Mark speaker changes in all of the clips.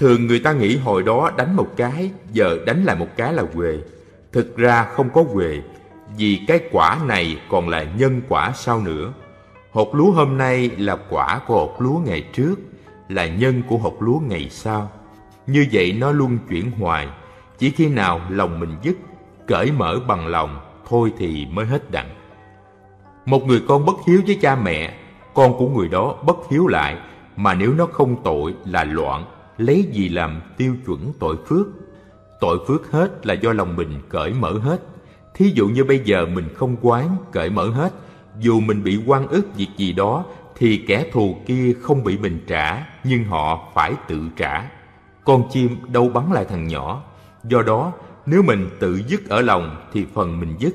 Speaker 1: Thường người ta nghĩ hồi đó đánh một cái, giờ đánh lại một cái là huề. Thực ra không có huề, vì cái quả này còn là nhân quả sau nữa. Hột lúa hôm nay là quả của hột lúa ngày trước, là nhân của hột lúa ngày sau. Như vậy nó luôn chuyển hoài, chỉ khi nào lòng mình dứt, cởi mở bằng lòng, thôi thì mới hết đặng. Một người con bất hiếu với cha mẹ, con của người đó bất hiếu lại, mà nếu nó không tội là loạn, lấy gì làm tiêu chuẩn tội phước. Tội phước hết là do lòng mình cởi mở hết. Thí dụ như bây giờ mình không quán, cởi mở hết, dù mình bị quan ức việc gì đó, thì kẻ thù kia không bị mình trả, nhưng họ phải tự trả. Con chim đâu bắn lại thằng nhỏ. Do đó, nếu mình tự dứt ở lòng thì phần mình dứt.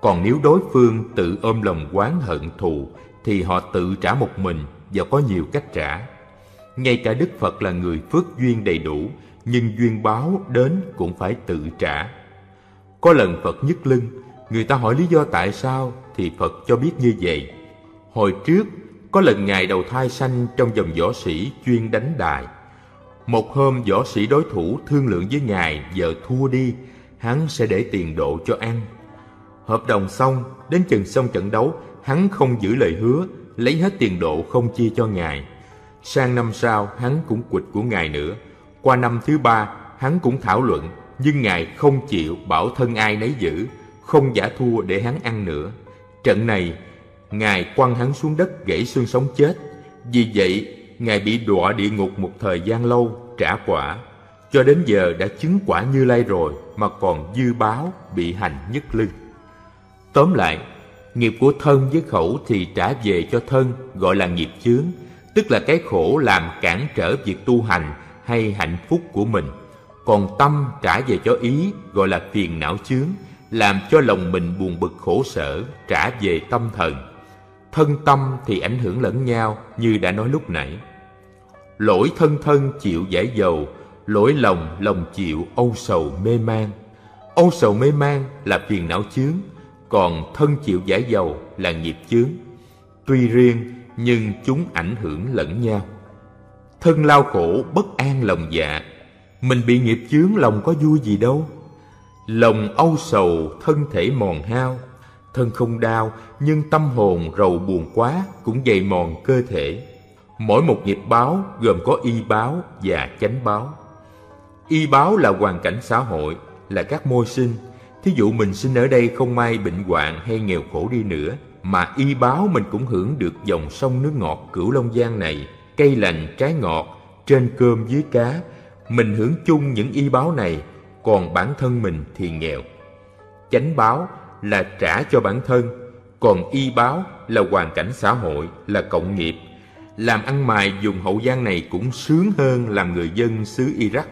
Speaker 1: Còn nếu đối phương tự ôm lòng quán hận thù thì họ tự trả một mình và có nhiều cách trả. Ngay cả Đức Phật là người phước duyên đầy đủ, nhưng duyên báo đến cũng phải tự trả. Có lần Phật nhức lưng, người ta hỏi lý do tại sao thì Phật cho biết như vậy. Hồi trước, có lần Ngài đầu thai sanh trong dòng võ sĩ chuyên đánh đài. Một hôm võ sĩ đối thủ thương lượng với Ngài giờ thua đi, hắn sẽ để tiền độ cho ăn. Hợp đồng xong, đến chừng xong trận đấu, hắn không giữ lời hứa, lấy hết tiền độ không chia cho Ngài. Sang năm sau, hắn cũng quịch của Ngài nữa. Qua năm thứ ba, hắn cũng thảo luận, nhưng Ngài không chịu bảo thân ai nấy giữ, không giả thua để hắn ăn nữa. Trận này, Ngài quăng hắn xuống đất gãy xương sống chết. Vì vậy, Ngài bị đọa địa ngục một thời gian lâu, trả quả. Cho đến giờ đã chứng quả như lai rồi mà còn dư báo bị hành nhất lưng. Tóm lại, nghiệp của thân với khẩu thì trả về cho thân gọi là nghiệp chướng, tức là cái khổ làm cản trở việc tu hành hay hạnh phúc của mình. Còn tâm trả về cho ý gọi là phiền não chướng, làm cho lòng mình buồn bực khổ sở, trả về tâm thần. Thân tâm thì ảnh hưởng lẫn nhau như đã nói lúc nãy. Lỗi thân thân chịu giải dầu, lỗi lòng lòng chịu âu sầu mê man. Âu sầu mê man là phiền não chướng, còn thân chịu giải dầu là nghiệp chướng. Tuy riêng nhưng chúng ảnh hưởng lẫn nhau. Thân lao khổ bất an lòng dạ, mình bị nghiệp chướng lòng có vui gì đâu. Lòng âu sầu thân thể mòn hao, thân không đau nhưng tâm hồn rầu buồn quá cũng dày mòn cơ thể. Mỗi một nghiệp báo gồm có y báo và chánh báo. Y báo là hoàn cảnh xã hội, là các môi sinh. Thí dụ mình sinh ở đây không may bệnh hoạn hay nghèo khổ đi nữa, mà y báo mình cũng hưởng được dòng sông nước ngọt cửu Long Giang này, cây lành trái ngọt, trên cơm dưới cá. Mình hưởng chung những y báo này, còn bản thân mình thì nghèo. Chánh báo là trả cho bản thân, còn y báo là hoàn cảnh xã hội, là cộng nghiệp. Làm ăn mài dùng hậu giang này cũng sướng hơn làm người dân xứ Iraq.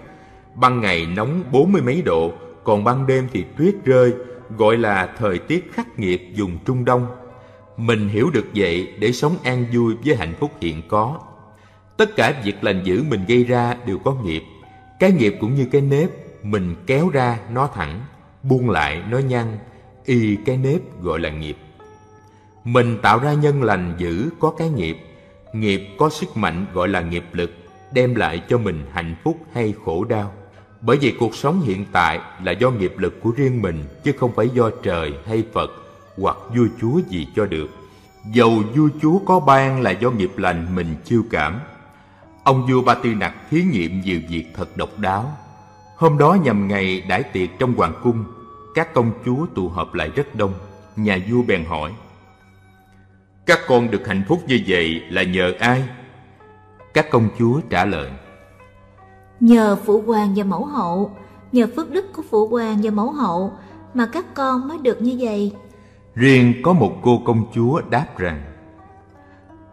Speaker 1: Ban ngày nóng bốn mươi mấy độ, còn ban đêm thì tuyết rơi, gọi là thời tiết khắc nghiệt dùng Trung Đông. Mình hiểu được vậy để sống an vui với hạnh phúc hiện có. Tất cả việc lành dữ mình gây ra đều có nghiệp. Cái nghiệp cũng như cái nếp, mình kéo ra nó thẳng, buông lại nó nhăn, y cái nếp gọi là nghiệp. Mình tạo ra nhân lành dữ có cái nghiệp, nghiệp có sức mạnh gọi là nghiệp lực, đem lại cho mình hạnh phúc hay khổ đau. Bởi vì cuộc sống hiện tại là do nghiệp lực của riêng mình chứ không phải do trời hay Phật hoặc vua chúa gì cho được. Dầu vua chúa có ban là do nghiệp lành mình chiêu cảm. Ông vua Ba Tư Nặc thí nghiệm nhiều việc thật độc đáo. Hôm đó nhằm ngày đãi tiệc trong hoàng cung, các công chúa tụ họp lại rất đông. Nhà vua bèn hỏi, Các con được hạnh phúc như vậy là nhờ ai? Các công chúa trả lời,
Speaker 2: Nhờ phụ hoàng và mẫu hậu, nhờ phước đức của phụ hoàng và mẫu hậu mà các con mới được như vậy.
Speaker 1: Riêng có một cô công chúa đáp rằng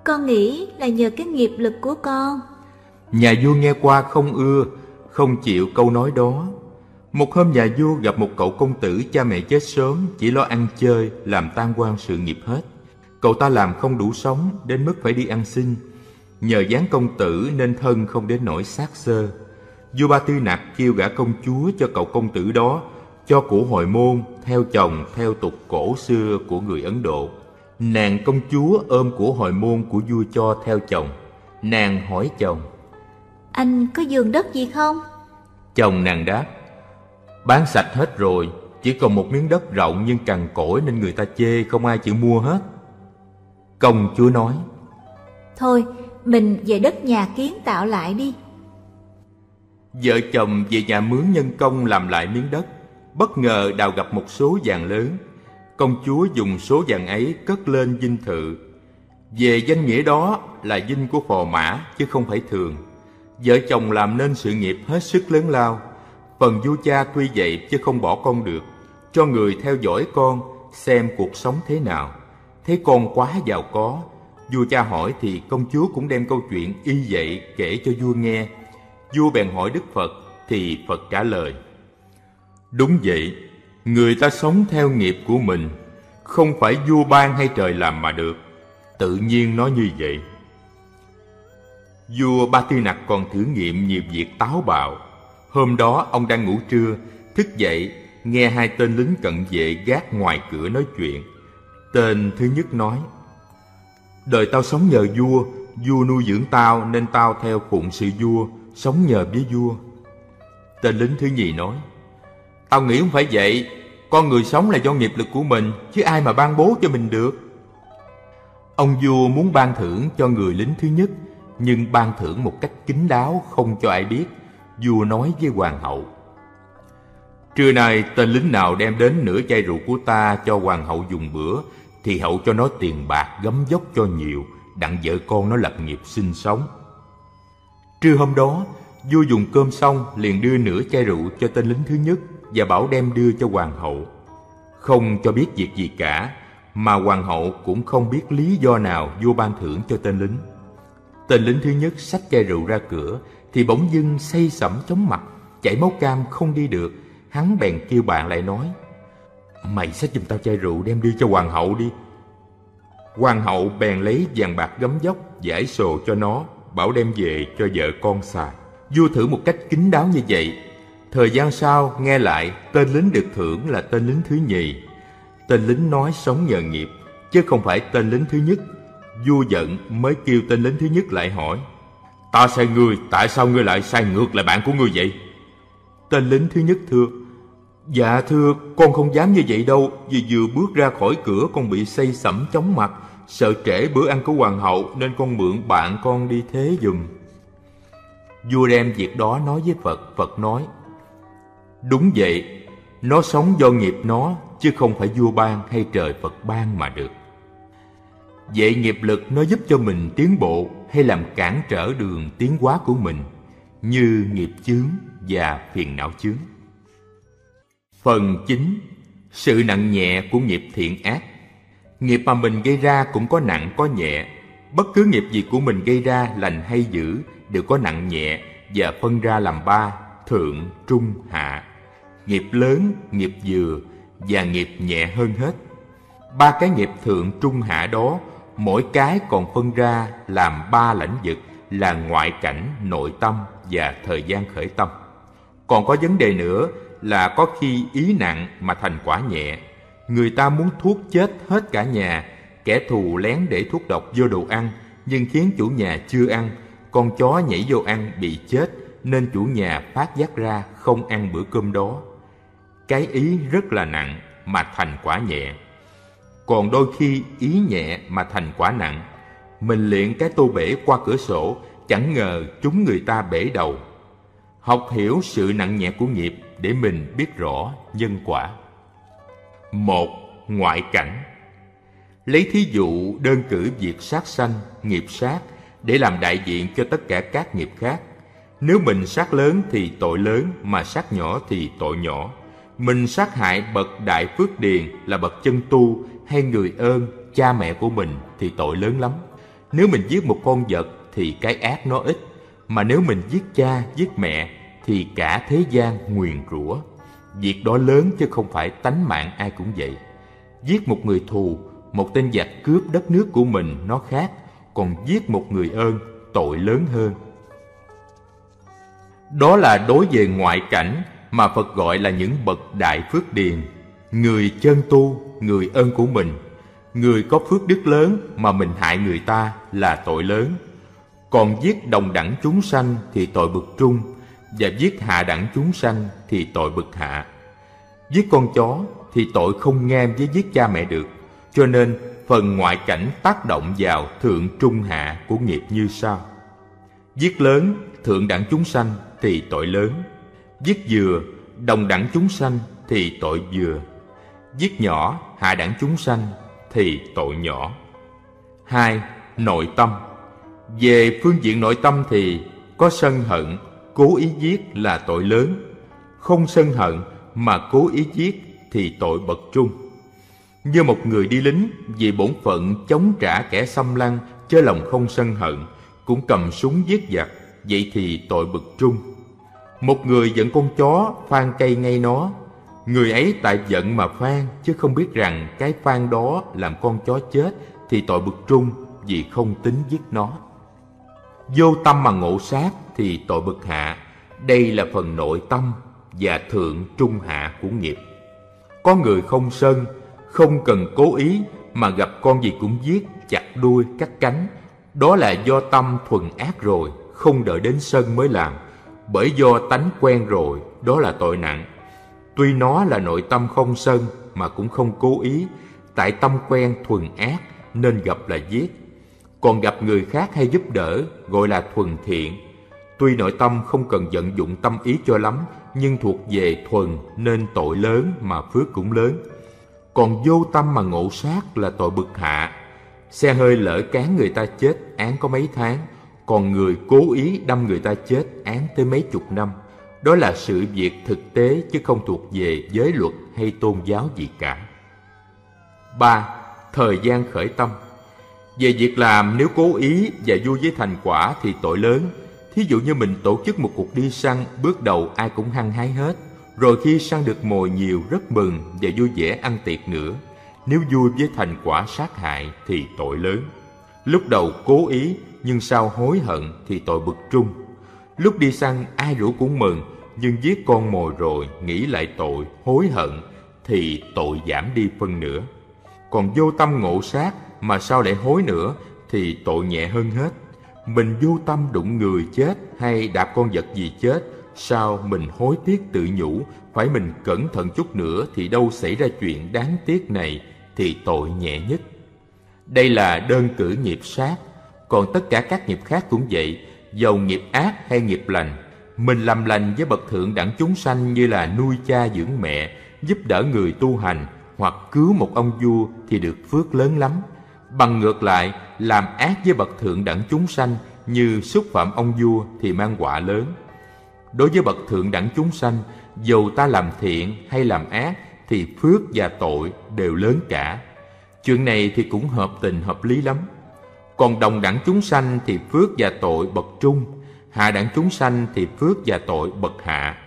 Speaker 2: Con nghĩ là nhờ cái nghiệp lực của con.
Speaker 1: Nhà vua nghe qua không ưa, không chịu câu nói đó. Một hôm nhà vua gặp một cậu công tử cha mẹ chết sớm, chỉ lo ăn chơi, làm tan quan sự nghiệp hết. Cậu ta làm không đủ sống, đến mức phải đi ăn xin. Nhờ dáng công tử nên thân không đến nỗi xác sơ. Vua Ba Tư Nặc kêu gả công chúa cho cậu công tử đó, cho của hồi môn, theo chồng, theo tục cổ xưa của người Ấn Độ. Nàng công chúa ôm của hồi môn của vua cho theo chồng. Nàng hỏi chồng,
Speaker 2: Anh có giường đất gì không?
Speaker 1: Chồng nàng đáp Bán sạch hết rồi Chỉ còn một miếng đất rộng nhưng cằn cỗi Nên người ta chê không ai chịu mua hết Công chúa nói
Speaker 2: Thôi mình về đất nhà kiến tạo lại đi
Speaker 1: Vợ chồng về nhà mướn nhân công làm lại miếng đất Bất ngờ đào gặp một số vàng lớn. Công chúa dùng số vàng ấy cất lên dinh thự. Về danh nghĩa đó là dinh của phò mã, chứ không phải thường. Vợ chồng làm nên sự nghiệp hết sức lớn lao. Phần vua cha tuy vậy chứ không bỏ con được. Cho người theo dõi con, xem cuộc sống thế nào. Thấy con quá giàu có. Vua cha hỏi thì công chúa cũng đem câu chuyện y vậy kể cho vua nghe. Vua bèn hỏi Đức Phật, thì Phật trả lời. Đúng vậy, người ta sống theo nghiệp của mình Không phải vua ban hay trời làm mà được. Tự nhiên nói như vậy. Vua Ba Tư Nặc còn thử nghiệm nhiều việc táo bạo. Hôm đó ông đang ngủ trưa Thức dậy nghe hai tên lính cận vệ gác ngoài cửa nói chuyện. Tên thứ nhất nói Đời tao sống nhờ vua Vua nuôi dưỡng tao nên tao theo phụng sự vua Sống nhờ với vua. Tên lính thứ nhì nói Tao nghĩ không phải vậy. Con người sống là do nghiệp lực của mình, Chứ ai mà ban bố cho mình được. Ông vua muốn ban thưởng cho người lính thứ nhất, Nhưng ban thưởng một cách kín đáo Không cho ai biết. Vua nói với hoàng hậu, Trưa nay tên lính nào đem đến nửa chai rượu của ta Cho hoàng hậu dùng bữa, Thì hậu cho nó tiền bạc gấm dốc cho nhiều, Đặng vợ con nó lập nghiệp sinh sống. Trưa hôm đó, Vua dùng cơm xong liền đưa nửa chai rượu cho tên lính thứ nhất. Và bảo đem đưa cho hoàng hậu. Không cho biết việc gì cả, Mà hoàng hậu cũng không biết lý do nào vua ban thưởng cho tên lính. Tên lính thứ nhất xách chai rượu ra cửa, Thì bỗng dưng say sẩm chóng mặt, Chảy máu cam không đi được. Hắn bèn kêu bạn lại nói, Mày xách giùm tao chai rượu đem đưa cho hoàng hậu đi. Hoàng hậu bèn lấy vàng bạc gấm dốc, Giải sồ cho nó, Bảo đem về cho vợ con xài. Vua thử một cách kín đáo như vậy Thời gian sau, nghe lại, Tên lính được thưởng là tên lính thứ nhì. Tên lính nói sống nhờ nghiệp, Chứ không phải tên lính thứ nhất. Vua giận mới kêu tên lính thứ nhất lại hỏi, Ta sai ngươi, Tại sao ngươi lại sai ngược lại bạn của ngươi vậy? Tên lính thứ nhất thưa Dạ thưa, con không dám như vậy đâu, Vì vừa bước ra khỏi cửa con bị say sẩm chóng mặt, Sợ trễ bữa ăn của hoàng hậu Nên con mượn bạn con đi thế dùm. Vua đem việc đó nói với Phật Phật nói Đúng vậy Nó sống do nghiệp nó Chứ không phải vua ban hay trời Phật ban mà được. Vậy nghiệp lực nó giúp cho mình tiến bộ Hay làm cản trở đường tiến hóa của mình Như nghiệp chướng và phiền não chướng. Phần 9 Sự nặng nhẹ của nghiệp thiện ác. Nghiệp mà mình gây ra cũng có nặng có nhẹ. Bất cứ nghiệp gì của mình gây ra lành hay dữ Đều có nặng nhẹ và phân ra làm ba Thượng, trung, hạ. Nghiệp lớn, nghiệp vừa và nghiệp nhẹ hơn hết. Ba cái nghiệp thượng, trung, hạ đó Mỗi cái còn phân ra làm ba lãnh vực Là ngoại cảnh, nội tâm và thời gian khởi tâm. Còn có vấn đề nữa là có khi ý nặng mà thành quả nhẹ. Người ta muốn thuốc chết hết cả nhà Kẻ thù lén để thuốc độc vô đồ ăn Nhưng khiến chủ nhà chưa ăn Con chó nhảy vô ăn bị chết Nên chủ nhà phát giác ra không ăn bữa cơm đó. Cái ý rất là nặng mà thành quả nhẹ Còn đôi khi ý nhẹ mà thành quả nặng Mình luyện cái tô bể qua cửa sổ Chẳng ngờ chúng người ta bể đầu Học hiểu sự nặng nhẹ của nghiệp để mình biết rõ nhân quả. Một, ngoại cảnh Lấy thí dụ đơn cử việc sát sanh, nghiệp sát để làm đại diện cho tất cả các nghiệp khác. Nếu mình sát lớn thì tội lớn, mà sát nhỏ thì tội nhỏ. Mình sát hại bậc đại phước điền là bậc chân tu hay người ơn, cha mẹ của mình thì tội lớn lắm. Nếu mình giết một con vật thì cái ác nó ít, mà nếu mình giết cha, giết mẹ thì cả thế gian nguyền rủa. Việc đó lớn chứ không phải tánh mạng ai cũng vậy. Giết một người thù, một tên giặc cướp đất nước của mình nó khác, còn giết một người ơn tội lớn hơn. Đó là đối về ngoại cảnh mà Phật gọi là những bậc đại phước điền, người chân tu, người ơn của mình. Người có phước đức lớn mà mình hại người ta là tội lớn. còn giết đồng đẳng chúng sanh thì tội bực trung và giết hạ đẳng chúng sanh thì tội bực hạ. Giết con chó thì tội không ngang với giết cha mẹ được. Cho nên phần ngoại cảnh tác động vào thượng trung hạ của nghiệp như sau. Giết lớn thượng đẳng chúng sanh thì tội lớn giết vừa đồng đẳng chúng sanh thì tội vừa giết nhỏ, hạ đẳng chúng sanh thì tội nhỏ. Hai, nội tâm. Về phương diện nội tâm thì có sân hận, cố ý giết là tội lớn. Không sân hận mà cố ý giết thì tội bậc trung. Như một người đi lính vì bổn phận chống trả kẻ xâm lăng, chớ lòng không sân hận, cũng cầm súng giết giặc, vậy thì tội bậc trung một người giận con chó phan cây ngay nó. Người ấy tại giận mà phan chứ không biết rằng cái phan đó làm con chó chết thì tội bậc trung vì không tính giết nó. Vô tâm mà ngộ sát thì tội bậc hạ. Đây là phần nội tâm và thượng trung hạ của nghiệp. Có người không sân, không cần cố ý mà gặp con gì cũng giết, chặt đuôi, cắt cánh. Đó là do tâm thuần ác rồi, không đợi đến sân mới làm bởi do tánh quen rồi, đó là tội nặng. Tuy nó là nội tâm không sân mà cũng không cố ý, tại tâm quen thuần ác nên gặp là giết. Còn gặp người khác hay giúp đỡ, gọi là thuần thiện. Tuy nội tâm không cần vận dụng tâm ý cho lắm, nhưng thuộc về thuần nên tội lớn mà phước cũng lớn. Còn vô tâm mà ngộ sát là tội bực hạ. Xe hơi lỡ cán người ta chết, án có mấy tháng còn người cố ý đâm người ta chết án tới mấy chục năm, đó là sự việc thực tế chứ không thuộc về giới luật hay tôn giáo gì cả. Ba, thời gian khởi tâm. Về việc làm, nếu cố ý và vui với thành quả thì tội lớn. Thí dụ như mình tổ chức một cuộc đi săn, bước đầu ai cũng hăng hái hết. Rồi khi săn được mồi nhiều, rất mừng và vui vẻ ăn tiệc nữa. Nếu vui với thành quả sát hại thì tội lớn. Lúc đầu cố ý nhưng sau hối hận thì tội bực trung. Lúc đi săn, ai rủ cũng mừng, nhưng giết con mồi rồi, nghĩ lại tội, hối hận, thì tội giảm đi phân nửa. Còn vô tâm ngộ sát, mà sao lại hối nữa, thì tội nhẹ hơn hết. Mình vô tâm đụng người chết, hay đạp con vật gì chết, sao mình hối tiếc tự nhủ, phải mình cẩn thận chút nữa thì đâu xảy ra chuyện đáng tiếc này, thì tội nhẹ nhất. Đây là đơn cử nghiệp sát còn tất cả các nghiệp khác cũng vậy dầu nghiệp ác hay nghiệp lành, mình làm lành với bậc thượng đẳng chúng sanh như là nuôi cha dưỡng mẹ, giúp đỡ người tu hành hoặc cứu một ông vua thì được phước lớn lắm. Bằng ngược lại, làm ác với bậc thượng đẳng chúng sanh như xúc phạm ông vua thì mang quả lớn. Đối với bậc thượng đẳng chúng sanh, dầu ta làm thiện hay làm ác thì phước và tội đều lớn cả. Chuyện này thì cũng hợp tình hợp lý lắm còn đồng đẳng chúng sanh thì phước và tội bậc trung, hạ đẳng chúng sanh thì phước và tội bậc hạ.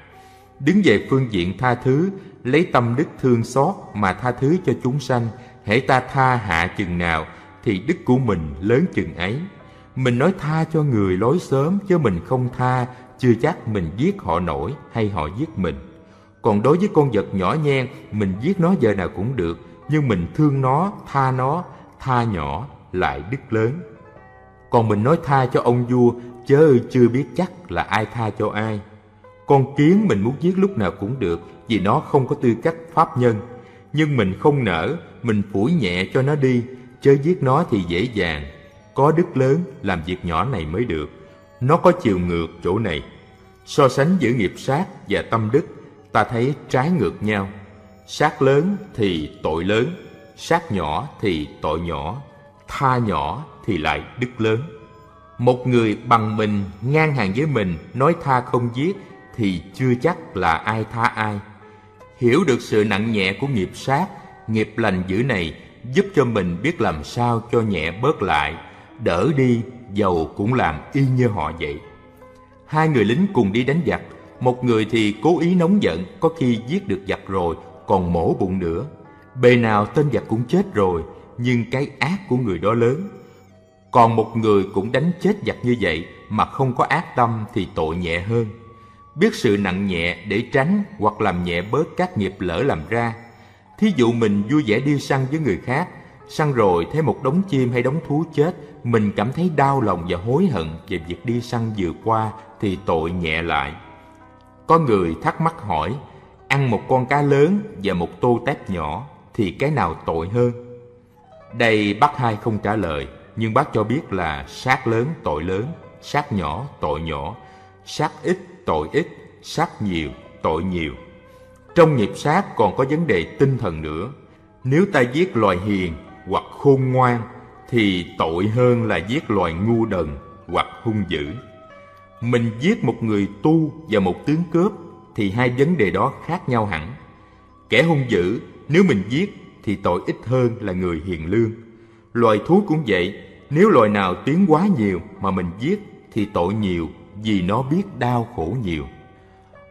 Speaker 1: Đứng về phương diện tha thứ, lấy tâm đức thương xót mà tha thứ cho chúng sanh, hễ ta tha hạ chừng nào thì đức của mình lớn chừng ấy. Mình nói tha cho người lối sớm chứ mình không tha, chưa chắc mình giết họ nổi hay họ giết mình. Còn đối với con vật nhỏ nhen, mình giết nó giờ nào cũng được, nhưng mình thương nó, tha nó, tha nhỏ lại đức lớn. Còn mình nói tha cho ông vua, chớ chưa biết chắc là ai tha cho ai. Con kiến mình muốn giết lúc nào cũng được, vì nó không có tư cách pháp nhân. Nhưng mình không nỡ, mình phủi nhẹ cho nó đi, chớ giết nó thì dễ dàng. Có đức lớn, làm việc nhỏ này mới được. Nó có chiều ngược chỗ này. So sánh giữa nghiệp sát và tâm đức, ta thấy trái ngược nhau. Sát lớn thì tội lớn, sát nhỏ thì tội nhỏ tha nhỏ thì lại đức lớn. Một người bằng mình ngang hàng với mình nói tha không giết thì chưa chắc là ai tha ai. Hiểu được sự nặng nhẹ của nghiệp sát, nghiệp lành dữ này giúp cho mình biết làm sao cho nhẹ bớt lại, đỡ đi dầu cũng làm y như họ vậy. Hai người lính cùng đi đánh giặc, một người thì cố ý nóng giận, có khi giết được giặc rồi, còn mổ bụng nữa. Bề nào tên giặc cũng chết rồi nhưng cái ác của người đó lớn còn một người cũng đánh chết giặc như vậy mà không có ác tâm thì tội nhẹ hơn biết sự nặng nhẹ để tránh hoặc làm nhẹ bớt các nghiệp lỡ làm ra thí dụ mình vui vẻ đi săn với người khác săn rồi thấy một đống chim hay đống thú chết mình cảm thấy đau lòng và hối hận về việc đi săn vừa qua thì tội nhẹ lại. Có người thắc mắc hỏi, ăn một con cá lớn và một tô tép nhỏ thì cái nào tội hơn? Đây bác hai không trả lời, nhưng bác cho biết là sát lớn tội lớn, sát nhỏ tội nhỏ, sát ít tội ít, sát nhiều tội nhiều. Trong nghiệp sát còn có vấn đề tinh thần nữa. Nếu ta giết loài hiền hoặc khôn ngoan thì tội hơn là giết loài ngu đần hoặc hung dữ. Mình giết một người tu và một tướng cướp thì hai vấn đề đó khác nhau hẳn. Kẻ hung dữ nếu mình giết thì tội ít hơn là người hiền lương. Loài thú cũng vậy, nếu loài nào tiến quá nhiều mà mình giết thì tội nhiều vì nó biết đau khổ nhiều.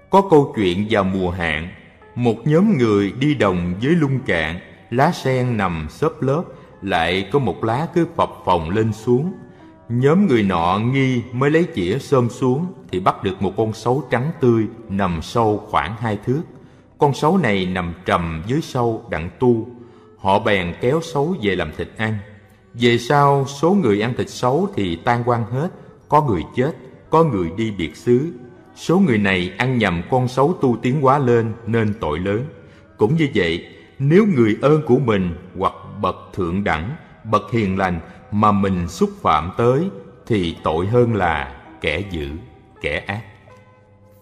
Speaker 1: Có câu chuyện vào mùa hạn, một nhóm người đi đồng với lung cạn, lá sen nằm xốp lớp, lại có một lá cứ phập phồng lên xuống. Nhóm người nọ nghi mới lấy chĩa xôm xuống thì bắt được một con sấu trắng tươi nằm sâu khoảng hai thước. Con sấu này nằm trầm dưới sâu đặng tu. Họ bèn kéo sấu về làm thịt ăn. Về sau, số người ăn thịt sấu thì tan quan hết, có người chết, có người đi biệt xứ. Số người này ăn nhầm con sấu tu tiến quá lên nên tội lớn. Cũng như vậy, nếu người ơn của mình hoặc bậc thượng đẳng, bậc hiền lành mà mình xúc phạm tới thì tội hơn là kẻ dữ, kẻ ác.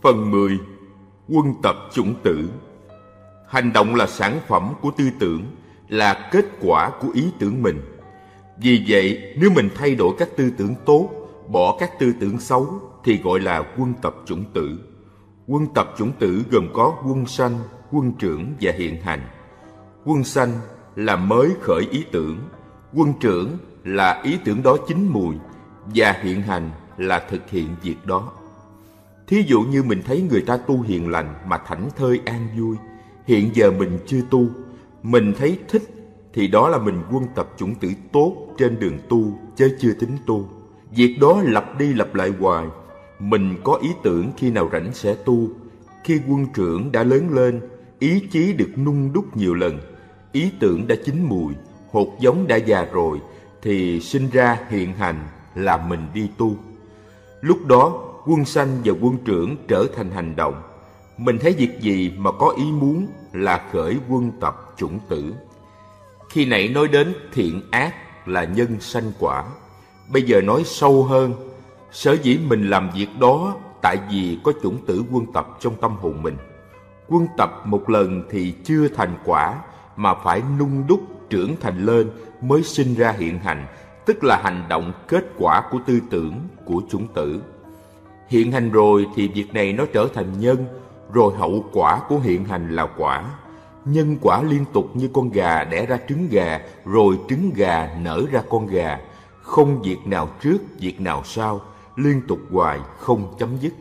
Speaker 1: Phần 10. Quân tập chủng tử Hành động là sản phẩm của tư tưởng, là kết quả của ý tưởng mình. Vì vậy, nếu mình thay đổi các tư tưởng tốt, bỏ các tư tưởng xấu thì gọi là quân tập chủng tử. Quân tập chủng tử gồm có quân sanh, quân trưởng và hiện hành. Quân sanh là mới khởi ý tưởng, quân trưởng là ý tưởng đó chín mùi và hiện hành là thực hiện việc đó. Thí dụ như mình thấy người ta tu hiền lành mà thảnh thơi an vui, hiện giờ mình chưa tu, mình thấy thích thì đó là mình quân tập chủng tử tốt trên đường tu chứ chưa tính tu. Việc đó lặp đi lặp lại hoài. Mình có ý tưởng khi nào rảnh sẽ tu. Khi quân trưởng đã lớn lên, ý chí được nung đúc nhiều lần, ý tưởng đã chín mùi, hột giống đã già rồi, thì sinh ra hiện hành là mình đi tu. Lúc đó, quân sanh và quân trưởng trở thành hành động. Mình thấy việc gì mà có ý muốn là khởi quân tập chủng tử. Khi nãy nói đến thiện ác là nhân sanh quả. Bây giờ nói sâu hơn, sở dĩ mình làm việc đó tại vì có chủng tử quân tập trong tâm hồn mình. Quân tập một lần thì chưa thành quả mà phải nung đúc trưởng thành lên mới sinh ra hiện hành, tức là hành động kết quả của tư tưởng của chủng tử. Hiện hành rồi thì việc này nó trở thành nhân, rồi hậu quả của hiện hành là quả. Nhân quả liên tục như con gà đẻ ra trứng gà, rồi trứng gà nở ra con gà. Không việc nào trước, việc nào sau, liên tục hoài, không chấm dứt.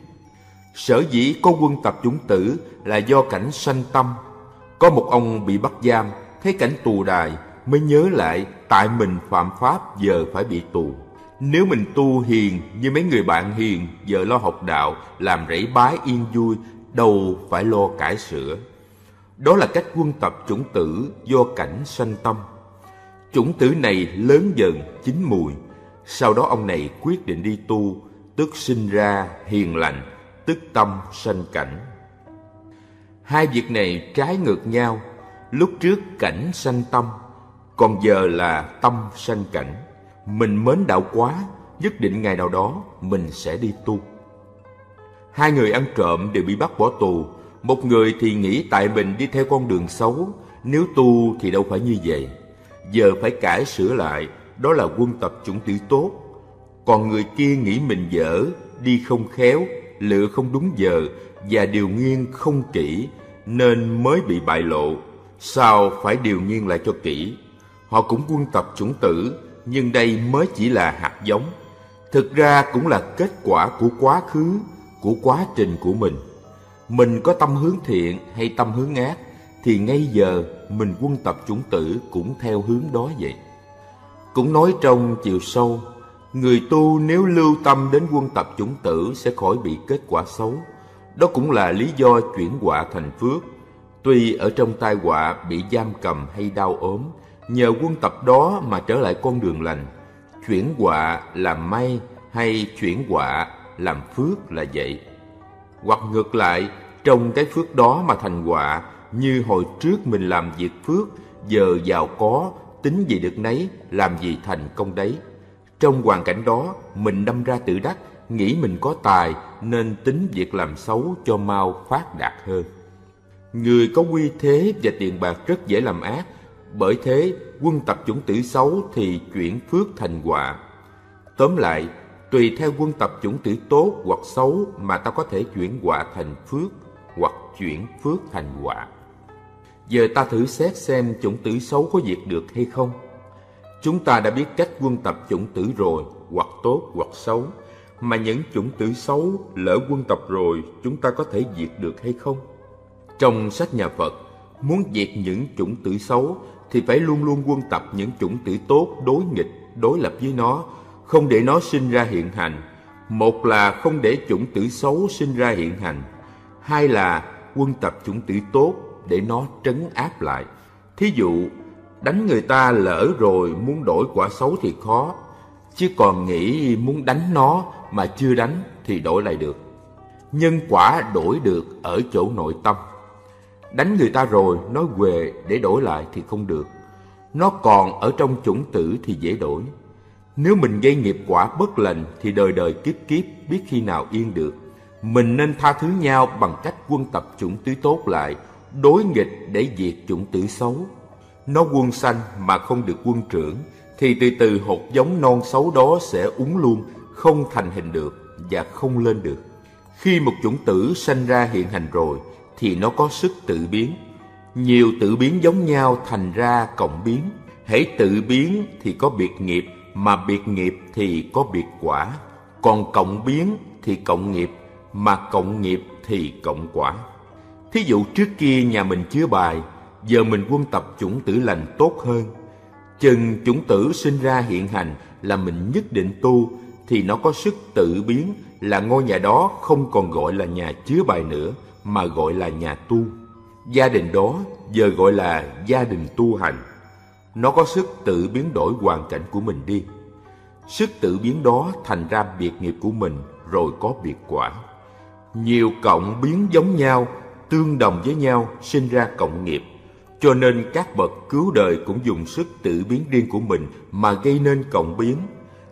Speaker 1: Sở dĩ có quân tập chủng tử là do cảnh sanh tâm. Có một ông bị bắt giam, thấy cảnh tù đài, mới nhớ lại tại mình phạm pháp giờ phải bị tù. Nếu mình tu hiền như mấy người bạn hiền giờ lo học đạo, làm rẫy bái yên vui, đâu phải lo cải sửa. Đó là cách quân tập chủng tử do cảnh sanh tâm. Chủng tử này lớn dần, chín mùi. Sau đó ông này quyết định đi tu, tức sinh ra hiền lành, tức tâm sanh cảnh. Hai việc này trái ngược nhau. Lúc trước cảnh sanh tâm, còn giờ là tâm sanh cảnh. Mình mến đạo quá, nhất định ngày nào đó mình sẽ đi tu. Hai người ăn trộm đều bị bắt bỏ tù. Một người thì nghĩ tại mình đi theo con đường xấu, nếu tu thì đâu phải như vậy. Giờ phải cải sửa lại, đó là quân tập chủng tử tốt. Còn người kia nghĩ mình dở, đi không khéo, lựa không đúng giờ và điều nghiên không kỹ nên mới bị bại lộ. Sao phải điều nghiên lại cho kỹ? Họ cũng quân tập chủng tử, nhưng đây mới chỉ là hạt giống. Thực ra cũng là kết quả của quá khứ, của quá trình của mình. Mình có tâm hướng thiện hay tâm hướng ác, thì ngay giờ mình quân tập chủng tử cũng theo hướng đó vậy. Cũng nói trong chiều sâu, người tu nếu lưu tâm đến quân tập chủng tử sẽ khỏi bị kết quả xấu. Đó cũng là lý do chuyển họa thành phước. Tuy ở trong tai họa bị giam cầm hay đau ốm, nhờ quân tập đó mà trở lại con đường lành. chuyển họa làm may hay chuyển họa làm phước là vậy. Hoặc ngược lại, trong cái phước đó mà thành họa, như hồi trước mình làm việc phước, giờ giàu có, tính gì được nấy, làm gì thành công đấy. Trong hoàn cảnh đó, mình đâm ra tự đắc, nghĩ mình có tài nên tính việc làm xấu cho mau phát đạt hơn. Người có uy thế và tiền bạc rất dễ làm ác, bởi thế quân tập chủng tử xấu thì chuyển phước thành họa. Tóm lại, tùy theo quân tập chủng tử tốt hoặc xấu mà ta có thể chuyển họa thành phước hoặc chuyển phước thành họa. Giờ ta thử xét xem chủng tử xấu có diệt được hay không. Chúng ta đã biết cách quân tập chủng tử rồi, hoặc tốt hoặc xấu, mà những chủng tử xấu lỡ quân tập rồi chúng ta có thể diệt được hay không? Trong sách nhà Phật, muốn diệt những chủng tử xấu thì phải luôn luôn quân tập những chủng tử tốt đối nghịch, đối lập với nó, không để nó sinh ra hiện hành. Một là không để chủng tử xấu sinh ra hiện hành, hai là quân tập chủng tử tốt để nó trấn áp lại. Thí dụ, đánh người ta lỡ rồi muốn đổi quả xấu thì khó, chứ còn nghĩ muốn đánh nó mà chưa đánh thì đổi lại được. Nhân quả đổi được ở chỗ nội tâm. Đánh người ta rồi nói về để đổi lại thì không được. Nó còn ở trong chủng tử thì dễ đổi. Nếu mình gây nghiệp quả bất lành thì đời đời kiếp kiếp biết khi nào yên được. Mình nên tha thứ nhau bằng cách quân tập chủng tử tốt lại, đối nghịch để diệt chủng tử xấu. Nó quân sanh mà không được quân trưởng, thì từ từ hột giống non xấu đó sẽ úng luôn, không thành hình được và không lên được. Khi một chủng tử sanh ra hiện hành rồi, thì nó có sức tự biến. Nhiều tự biến giống nhau thành ra cộng biến. Hãy tự biến thì có biệt nghiệp, mà biệt nghiệp thì có biệt quả. Còn cộng biến thì cộng nghiệp, mà cộng nghiệp thì cộng quả. Thí dụ trước kia nhà mình chứa bài, giờ mình quân tập chủng tử lành tốt hơn. Chừng chủng tử sinh ra hiện hành là mình nhất định tu, thì nó có sức tự biến là ngôi nhà đó không còn gọi là nhà chứa bài nữa, mà gọi là nhà tu. Gia đình đó giờ gọi là gia đình tu hành. Nó có sức tự biến đổi hoàn cảnh của mình đi. Sức tự biến đó thành ra biệt nghiệp của mình rồi có biệt quả. Nhiều cộng biến giống nhau, tương đồng với nhau sinh ra cộng nghiệp. Cho nên các bậc cứu đời cũng dùng sức tự biến riêng của mình mà gây nên cộng biến.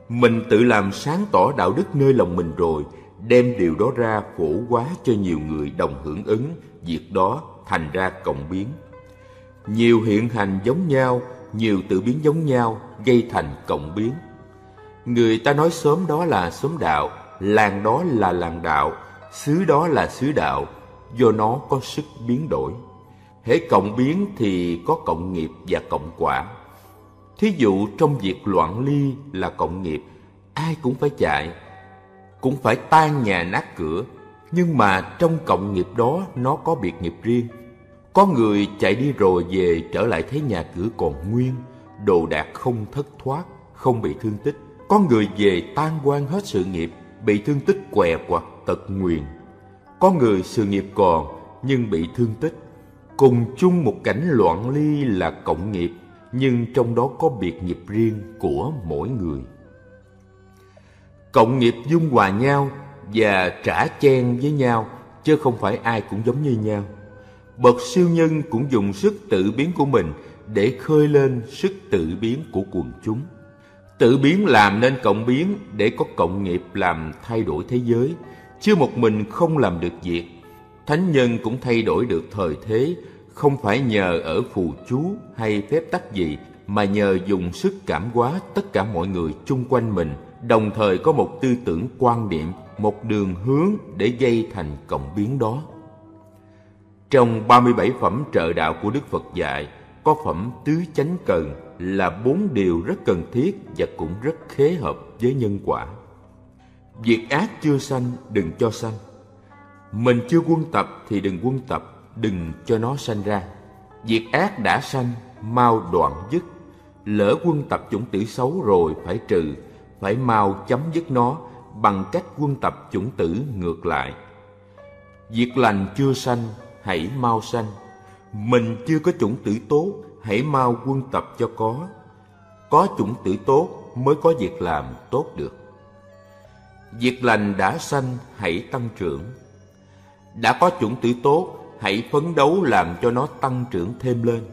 Speaker 1: Mình tự làm sáng tỏ đạo đức nơi lòng mình rồi đem điều đó ra phổ quá cho nhiều người đồng hưởng ứng, việc đó thành ra cộng biến. Nhiều hiện hành giống nhau, nhiều tự biến giống nhau, gây thành cộng biến. Người ta nói sớm đó là sớm đạo, làng đó là làng đạo, xứ đó là xứ đạo, do nó có sức biến đổi. Hễ cộng biến thì có cộng nghiệp và cộng quả. Thí dụ trong việc loạn ly là cộng nghiệp, ai cũng phải chạy, cũng phải tan nhà nát cửa nhưng mà trong cộng nghiệp đó nó có biệt nghiệp riêng có người chạy đi rồi về trở lại thấy nhà cửa còn nguyên, đồ đạc không thất thoát, không bị thương tích. Có người về tan quan hết sự nghiệp, bị thương tích què quặt tật nguyền. Có người sự nghiệp còn, nhưng bị thương tích. Cùng chung một cảnh loạn ly là cộng nghiệp, nhưng trong đó có biệt nghiệp riêng của mỗi người. Cộng nghiệp dung hòa nhau và trả chen với nhau, chứ không phải ai cũng giống như nhau bậc siêu nhân cũng dùng sức tự biến của mình để khơi lên sức tự biến của quần chúng. Tự biến làm nên cộng biến để có cộng nghiệp làm thay đổi thế giới chứ một mình không làm được việc. Thánh nhân cũng thay đổi được thời thế không phải nhờ ở phù chú hay phép tắc gì mà nhờ dùng sức cảm hóa tất cả mọi người chung quanh mình. Đồng thời có một tư tưởng quan niệm, một đường hướng để gây thành cộng biến đó. Trong 37 phẩm trợ đạo của Đức Phật dạy, có phẩm tứ chánh cần là bốn điều rất cần thiết và cũng rất khế hợp với nhân quả. Việc ác chưa sanh, đừng cho sanh. Mình chưa quân tập thì đừng quân tập, đừng cho nó sanh ra. Việc ác đã sanh, mau đoạn dứt. Lỡ quân tập chủng tử xấu rồi phải trừ, phải mau chấm dứt nó bằng cách quân tập chủng tử ngược lại. Việc lành chưa sanh, hãy mau sanh. Mình chưa có chủng tử tốt, hãy mau quân tập cho có. Có chủng tử tốt, mới có việc làm tốt được. Việc lành đã sanh hãy tăng trưởng. Đã có chủng tử tốt, hãy phấn đấu làm cho nó tăng trưởng thêm lên.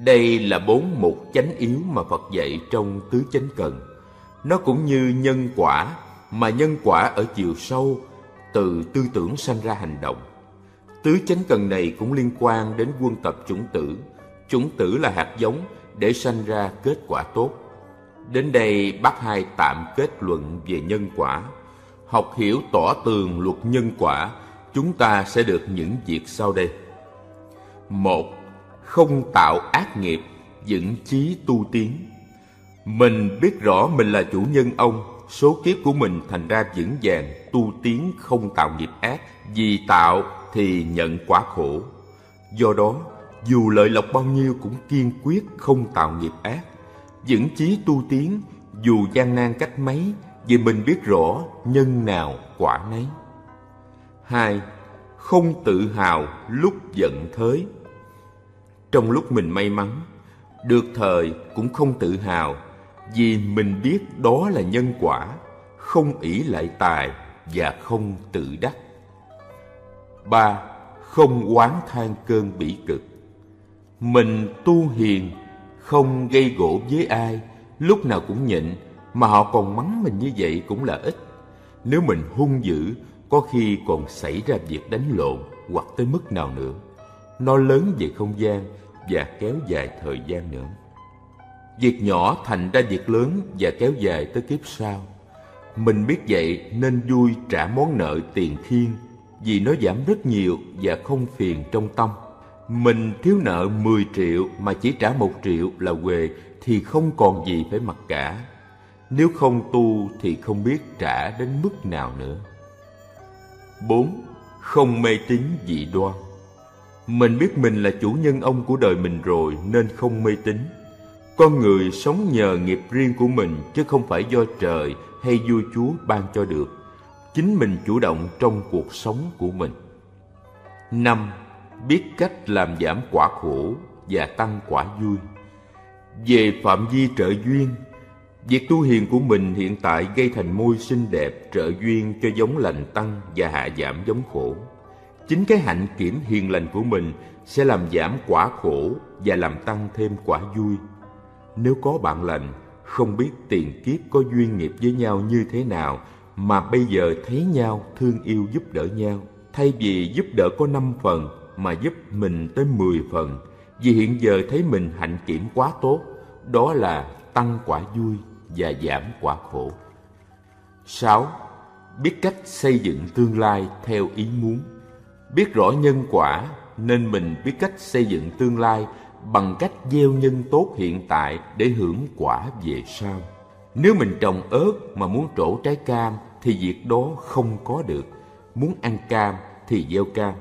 Speaker 1: Đây là bốn mục chánh yếu mà Phật dạy trong tứ chánh cần. Nó cũng như nhân quả, mà nhân quả ở chiều sâu, từ tư tưởng sanh ra hành động. Tứ chánh cần này cũng liên quan đến quân tập chủng tử. Chủng tử là hạt giống để sanh ra kết quả tốt. Đến đây bác hai tạm kết luận về nhân quả. Học hiểu tỏ tường luật nhân quả, chúng ta sẽ được những việc sau đây. Một, không tạo ác nghiệp, vững chí tu tiến. Mình biết rõ mình là chủ nhân ông, số kiếp của mình thành ra vững vàng, tu tiến không tạo nghiệp ác, vì tạo thì nhận quả khổ. Do đó, dù lợi lộc bao nhiêu cũng kiên quyết không tạo nghiệp ác. Vững chí tu tiến, dù gian nan cách mấy, vì mình biết rõ nhân nào quả nấy. Hai, không tự hào lúc giận thới. Trong lúc mình may mắn, được thời cũng không tự hào, vì mình biết đó là nhân quả, không ỷ lại tài và không tự đắc. Ba, không oán than cơn bỉ cực. Mình tu hiền, không gây gỗ với ai, lúc nào cũng nhịn, mà họ còn mắng mình như vậy cũng là ít. Nếu mình hung dữ, có khi còn xảy ra việc đánh lộn hoặc tới mức nào nữa. Nó lớn về không gian và kéo dài thời gian nữa. Việc nhỏ thành ra việc lớn và kéo dài tới kiếp sau. Mình biết vậy nên vui trả món nợ tiền thiên vì nó giảm rất nhiều và không phiền trong tâm. Mình thiếu nợ 10 triệu mà chỉ trả một triệu là quề thì không còn gì phải mặc cả. Nếu không tu thì không biết trả đến mức nào nữa. 4. Không mê tín dị đoan Mình biết mình là chủ nhân ông của đời mình rồi nên không mê tín. Con người sống nhờ nghiệp riêng của mình chứ không phải do trời hay vua chúa ban cho được. Chính mình chủ động trong cuộc sống của mình. 5. Biết cách làm giảm quả khổ và tăng quả vui. Về phạm vi trợ duyên, việc tu hiền của mình hiện tại gây thành môi xinh đẹp trợ duyên cho giống lành tăng và hạ giảm giống khổ. Chính cái hạnh kiểm hiền lành của mình sẽ làm giảm quả khổ và làm tăng thêm quả vui. Nếu có bạn lành, không biết tiền kiếp có duyên nghiệp với nhau như thế nào mà bây giờ thấy nhau thương yêu giúp đỡ nhau. Thay vì giúp đỡ có năm phần mà giúp mình tới mười phần, vì hiện giờ thấy mình hạnh kiểm quá tốt, đó là tăng quả vui và giảm quả khổ. 6. Biết cách xây dựng tương lai theo ý muốn. Biết rõ nhân quả nên mình biết cách xây dựng tương lai bằng cách gieo nhân tốt hiện tại để hưởng quả về sau. Nếu mình trồng ớt mà muốn trổ trái cam thì việc đó không có được. Muốn ăn cam thì gieo cam,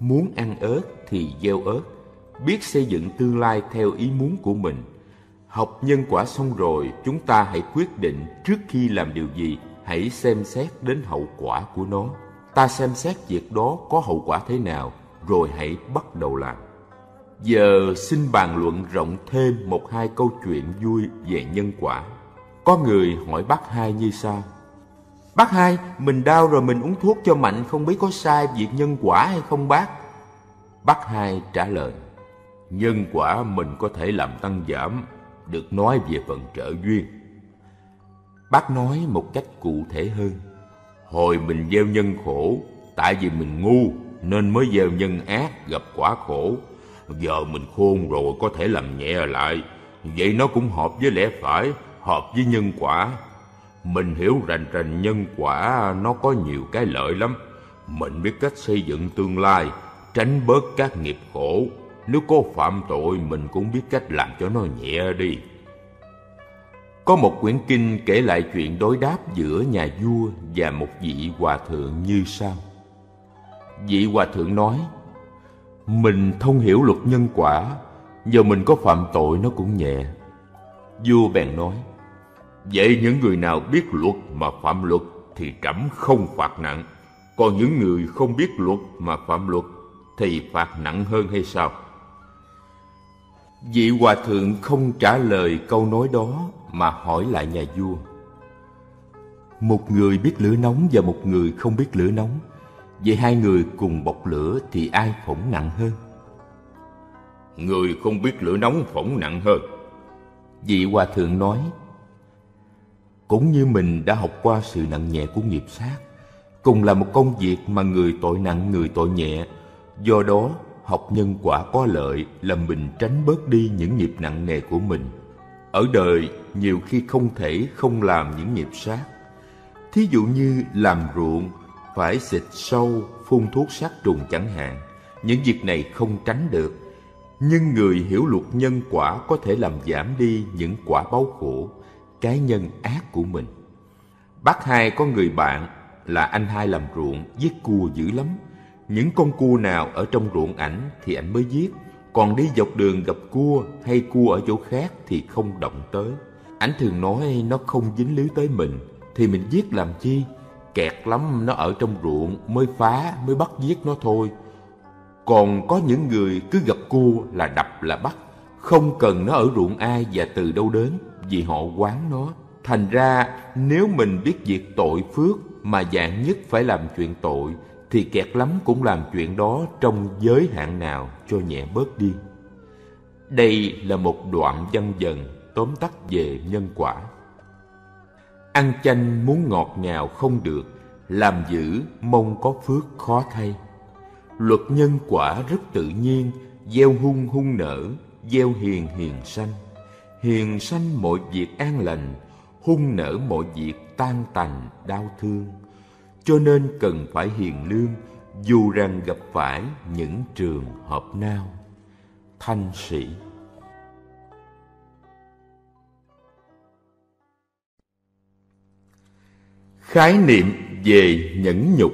Speaker 1: muốn ăn ớt thì gieo ớt. Biết xây dựng tương lai theo ý muốn của mình. Học nhân quả xong rồi, chúng ta hãy quyết định trước khi làm điều gì, hãy xem xét đến hậu quả của nó. Ta xem xét việc đó có hậu quả thế nào, rồi hãy bắt đầu làm. Giờ xin bàn luận rộng thêm một hai câu chuyện vui về nhân quả. Có người hỏi bác hai như sau. Bác hai, mình đau rồi mình uống thuốc cho mạnh không biết có sai việc nhân quả hay không bác? Bác hai trả lời. Nhân quả mình có thể làm tăng giảm, được nói về phần trợ duyên. Bác nói một cách cụ thể hơn. Hồi mình gieo nhân khổ, tại vì mình ngu nên mới gieo nhân ác gặp quả khổ Giờ mình khôn rồi có thể làm nhẹ lại Vậy nó cũng hợp với lẽ phải Hợp với nhân quả. Mình hiểu rành rành nhân quả Nó có nhiều cái lợi lắm. Mình biết cách xây dựng tương lai Tránh bớt các nghiệp khổ. Nếu có phạm tội Mình cũng biết cách làm cho nó nhẹ đi. Có một quyển kinh kể lại chuyện đối đáp giữa nhà vua và một vị hòa thượng như sau. Vị hòa thượng nói, mình thông hiểu luật nhân quả Giờ mình có phạm tội nó cũng nhẹ. Vua bèn nói Vậy những người nào biết luật mà phạm luật Thì trẫm không phạt nặng Còn những người không biết luật mà phạm luật Thì phạt nặng hơn hay sao Vị hòa thượng không trả lời câu nói đó mà hỏi lại nhà vua. Một người biết lửa nóng và một người không biết lửa nóng. Vậy hai người cùng bọc lửa thì ai phỏng nặng hơn?
Speaker 3: Người không biết lửa nóng phỏng nặng hơn.
Speaker 1: Vị hòa thượng nói, cũng như mình đã học qua sự nặng nhẹ của nghiệp sát, cùng là một công việc mà người tội nặng người tội nhẹ, do đó học nhân quả có lợi là mình tránh bớt đi những nghiệp nặng nề của mình. Ở đời nhiều khi không thể không làm những nghiệp sát. Thí dụ như làm ruộng phải xịt sâu, phun thuốc sát trùng chẳng hạn. Những việc này không tránh được. Nhưng người hiểu luật nhân quả có thể làm giảm đi những quả báo khổ, cái nhân ác của mình. Bác hai có người bạn là anh hai làm ruộng, giết cua dữ lắm. Những con cua nào ở trong ruộng ảnh thì ảnh mới giết, còn đi dọc đường gặp cua hay cua ở chỗ khác thì không động tới. Ảnh thường nói nó không dính líu tới mình, thì mình giết làm chi? Kẹt lắm nó ở trong ruộng mới phá, mới bắt giết nó thôi. Còn có những người cứ gặp cua là đập là bắt, không cần nó ở ruộng ai và từ đâu đến, vì họ quán nó. Thành ra nếu mình biết việc tội phước mà dạng nhất phải làm chuyện tội thì kẹt lắm cũng làm chuyện đó trong giới hạn nào cho nhẹ bớt đi. Đây là một đoạn văn dần tóm tắt về nhân quả. Ăn chanh muốn ngọt ngào không được, làm dữ mong có phước khó thay. Luật nhân quả rất tự nhiên, gieo hung hung nở, gieo hiền hiền sanh. Hiền sanh mọi việc an lành, hung nở mọi việc tan tành đau thương. Cho nên cần phải hiền lương, dù rằng gặp phải những trường hợp nào. Thanh sĩ Khái niệm về nhẫn nhục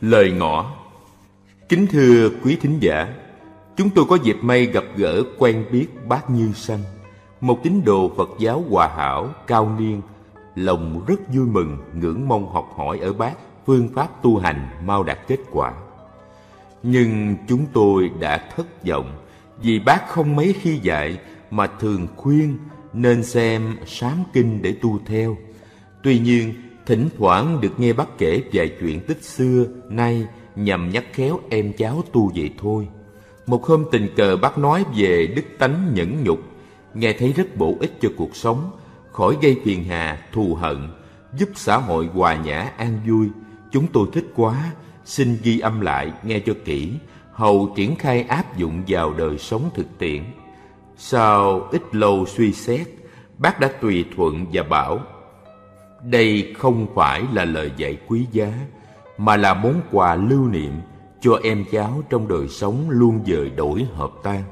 Speaker 1: Lời ngõ Kính thưa quý thính giả Chúng tôi có dịp may gặp gỡ quen biết bác Như Sanh một tín đồ Phật giáo hòa hảo, cao niên Lòng rất vui mừng, ngưỡng mong học hỏi ở bác Phương pháp tu hành mau đạt kết quả Nhưng chúng tôi đã thất vọng Vì bác không mấy khi dạy Mà thường khuyên nên xem sám kinh để tu theo Tuy nhiên Thỉnh thoảng được nghe bác kể vài chuyện tích xưa, nay nhằm nhắc khéo em cháu tu vậy thôi. Một hôm tình cờ bác nói về đức tánh nhẫn nhục, nghe thấy rất bổ ích cho cuộc sống, khỏi gây phiền hà, thù hận, giúp xã hội hòa nhã an vui. Chúng tôi thích quá, xin ghi âm lại nghe cho kỹ, hầu triển khai áp dụng vào đời sống thực tiễn. Sau ít lâu suy xét, bác đã tùy thuận và bảo đây không phải là lời dạy quý giá, mà là món quà lưu niệm cho em cháu trong đời sống luôn dời đổi hợp tan.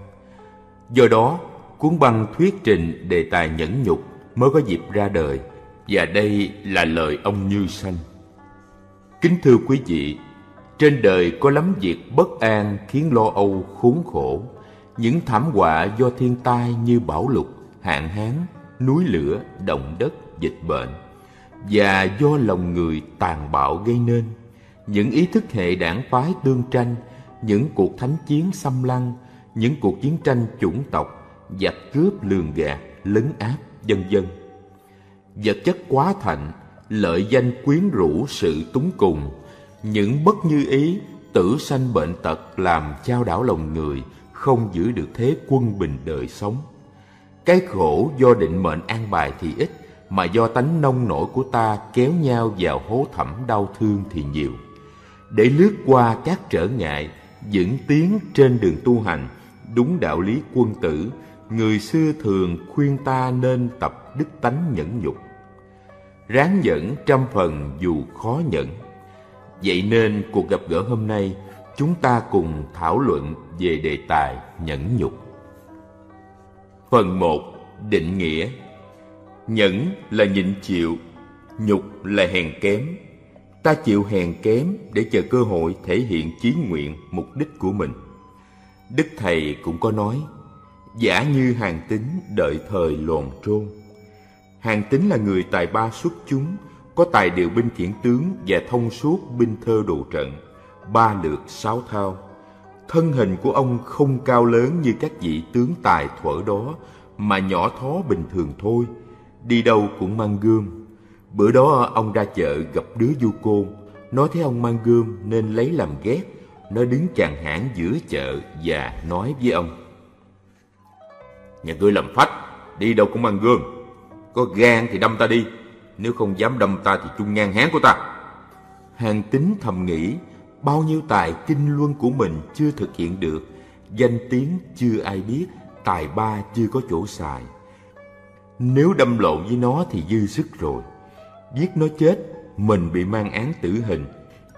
Speaker 1: Do đó, cuốn băng thuyết trình đề tài nhẫn nhục mới có dịp ra đời, và đây là lời ông Như Sanh. Kính thưa quý vị, trên đời có lắm việc bất an khiến lo âu khốn khổ, những thảm họa do thiên tai như bão lụt, hạn hán, núi lửa, động đất, dịch bệnh và do lòng người tàn bạo gây nên những ý thức hệ đảng phái tương tranh những cuộc thánh chiến xâm lăng những cuộc chiến tranh chủng tộc giặc cướp lường gạt lấn áp vân vân. Vật chất quá thạnh lợi danh quyến rũ sự túng cùng. Những bất như ý tử sanh bệnh tật làm trao đảo lòng người không giữ được thế quân bình đời sống. Cái khổ do định mệnh an bài thì ít mà do tánh nông nổi của ta kéo nhau vào hố thẳm đau thương thì nhiều. Để lướt qua các trở ngại, vững tiến trên đường tu hành, đúng đạo lý quân tử, người xưa thường khuyên ta nên tập đức tánh nhẫn nhục. Ráng nhẫn trăm phần dù khó nhẫn. Vậy nên cuộc gặp gỡ hôm nay, chúng ta cùng thảo luận về đề tài nhẫn nhục. Phần 1. Định nghĩa Nhẫn là nhịn chịu, nhục là hèn kém. Ta chịu hèn kém để chờ cơ hội thể hiện chí nguyện, mục đích của mình. Đức Thầy cũng có nói, giả như hàng tính đợi thời lồn trôn. Hàng tính là người tài ba xuất chúng, có tài điều binh khiển tướng và thông suốt binh thơ đồ trận, ba lượt sáu thao. Thân hình của ông không cao lớn như các vị tướng tài thuở đó, mà nhỏ thó bình thường thôi – đi đâu cũng mang gươm. Bữa đó ông ra chợ gặp đứa du côn, nói thấy ông mang gươm nên lấy làm ghét. Nó đứng chàng hãng giữa chợ và nói với ông. Nhà ngươi làm phách, đi đâu cũng mang gương Có gan thì đâm ta đi, nếu không dám đâm ta thì chung ngang hán của ta. Hàng tính thầm nghĩ, bao nhiêu tài kinh luân của mình chưa thực hiện được, danh tiếng chưa ai biết, tài ba chưa có chỗ xài. Nếu đâm lộn với nó thì dư sức rồi. Giết nó chết, mình bị mang án tử hình.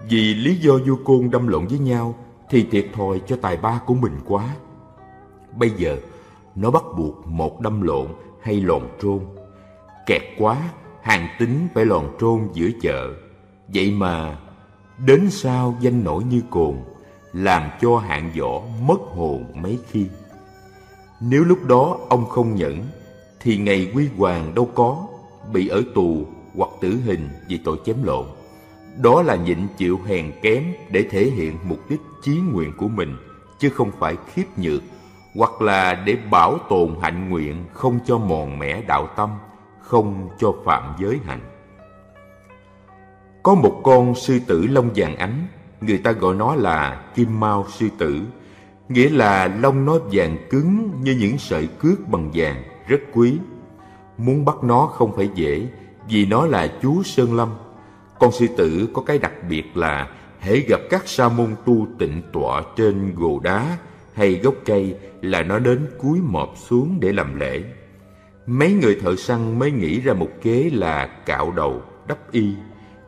Speaker 1: Vì lý do vô côn đâm lộn với nhau thì thiệt thòi cho tài ba của mình quá. Bây giờ, nó bắt buộc một đâm lộn hay lòn trôn. Kẹt quá, hàng tính phải lòn trôn giữa chợ. Vậy mà, đến sao danh nổi như cồn, làm cho hạng võ mất hồn mấy khi. Nếu lúc đó ông không nhẫn, thì ngày quy hoàng đâu có, bị ở tù hoặc tử hình vì tội chém lộn. Đó là nhịn chịu hèn kém để thể hiện mục đích chí nguyện của mình, chứ không phải khiếp nhược, hoặc là để bảo tồn hạnh nguyện không cho mòn mẻ đạo tâm, không cho phạm giới hạnh. Có một con sư tử lông vàng ánh, người ta gọi nó là kim mao sư tử, nghĩa là lông nó vàng cứng như những sợi cước bằng vàng, rất quý. Muốn bắt nó không phải dễ, vì nó là chú Sơn Lâm. Con sư tử có cái đặc biệt là hễ gặp các sa môn tu tịnh tọa trên gồ đá hay gốc cây là nó đến cúi mọp xuống để làm lễ. Mấy người thợ săn mới nghĩ ra một kế là cạo đầu, đắp y,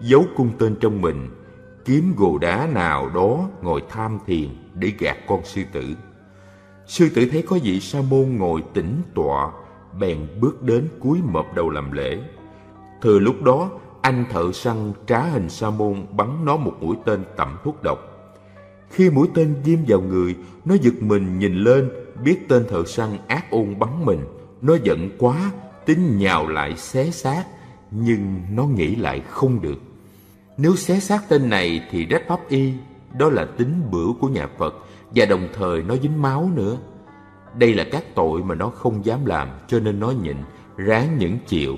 Speaker 1: giấu cung tên trong mình, kiếm gồ đá nào đó ngồi tham thiền để gạt con sư tử. Sư tử thấy có vị sa môn ngồi tĩnh tọa, bèn bước đến cúi mọp đầu làm lễ. Thừa lúc đó, anh thợ săn trá hình sa môn bắn nó một mũi tên tẩm thuốc độc. Khi mũi tên diêm vào người, nó giật mình nhìn lên, biết tên thợ săn ác ôn bắn mình. Nó giận quá, tính nhào lại xé xác, nhưng nó nghĩ lại không được. Nếu xé xác tên này thì rách pháp y, đó là tính bửu của nhà Phật và đồng thời nó dính máu nữa. Đây là các tội mà nó không dám làm cho nên nó nhịn, ráng những chịu.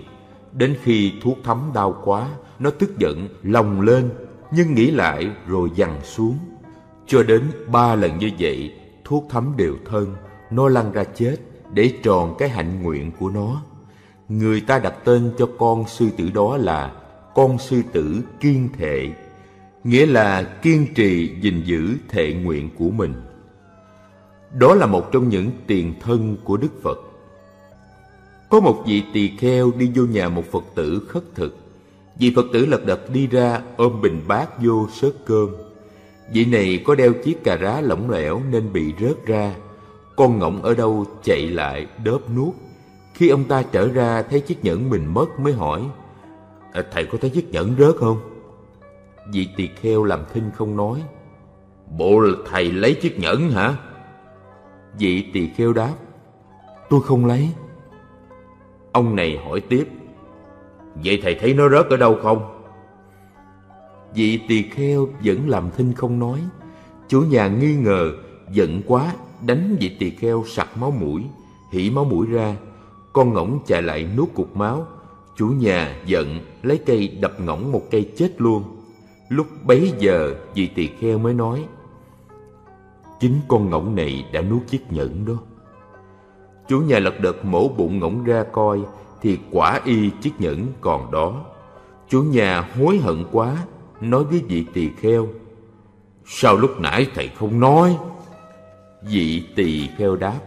Speaker 1: Đến khi thuốc thấm đau quá, nó tức giận, lòng lên, nhưng nghĩ lại rồi dằn xuống. Cho đến ba lần như vậy, thuốc thấm đều thân, nó lăn ra chết để tròn cái hạnh nguyện của nó. Người ta đặt tên cho con sư tử đó là con sư tử kiên thệ, nghĩa là kiên trì gìn giữ thệ nguyện của mình. Đó là một trong những tiền thân của Đức Phật. Có một vị tỳ kheo đi vô nhà một Phật tử khất thực. Vị Phật tử lật đật đi ra ôm bình bát vô sớt cơm. Vị này có đeo chiếc cà rá lỏng lẻo nên bị rớt ra. Con ngỗng ở đâu chạy lại đớp nuốt. Khi ông ta trở ra thấy chiếc nhẫn mình mất mới hỏi à, Thầy có thấy chiếc nhẫn rớt không? Vị tỳ kheo làm thinh không nói Bộ là thầy lấy chiếc nhẫn hả? Vị tỳ kheo đáp Tôi không lấy Ông này hỏi tiếp Vậy thầy thấy nó rớt ở đâu không? Vị tỳ kheo vẫn làm thinh không nói. Chủ nhà nghi ngờ, Giận quá, Đánh vị tỳ kheo sặc máu mũi, Hỉ máu mũi ra. Con ngỗng chạy lại nuốt cục máu. Chủ nhà giận, Lấy cây đập ngỗng một cây chết luôn. Lúc bấy giờ, vị tỳ kheo mới nói, Chính con ngỗng này đã nuốt chiếc nhẫn đó. Chủ nhà lật đật mổ bụng ngỗng ra coi, Thì quả y chiếc nhẫn còn đó. Chủ nhà hối hận quá Nói với vị tỳ kheo, Sao lúc nãy thầy không nói? Vị tỳ kheo đáp,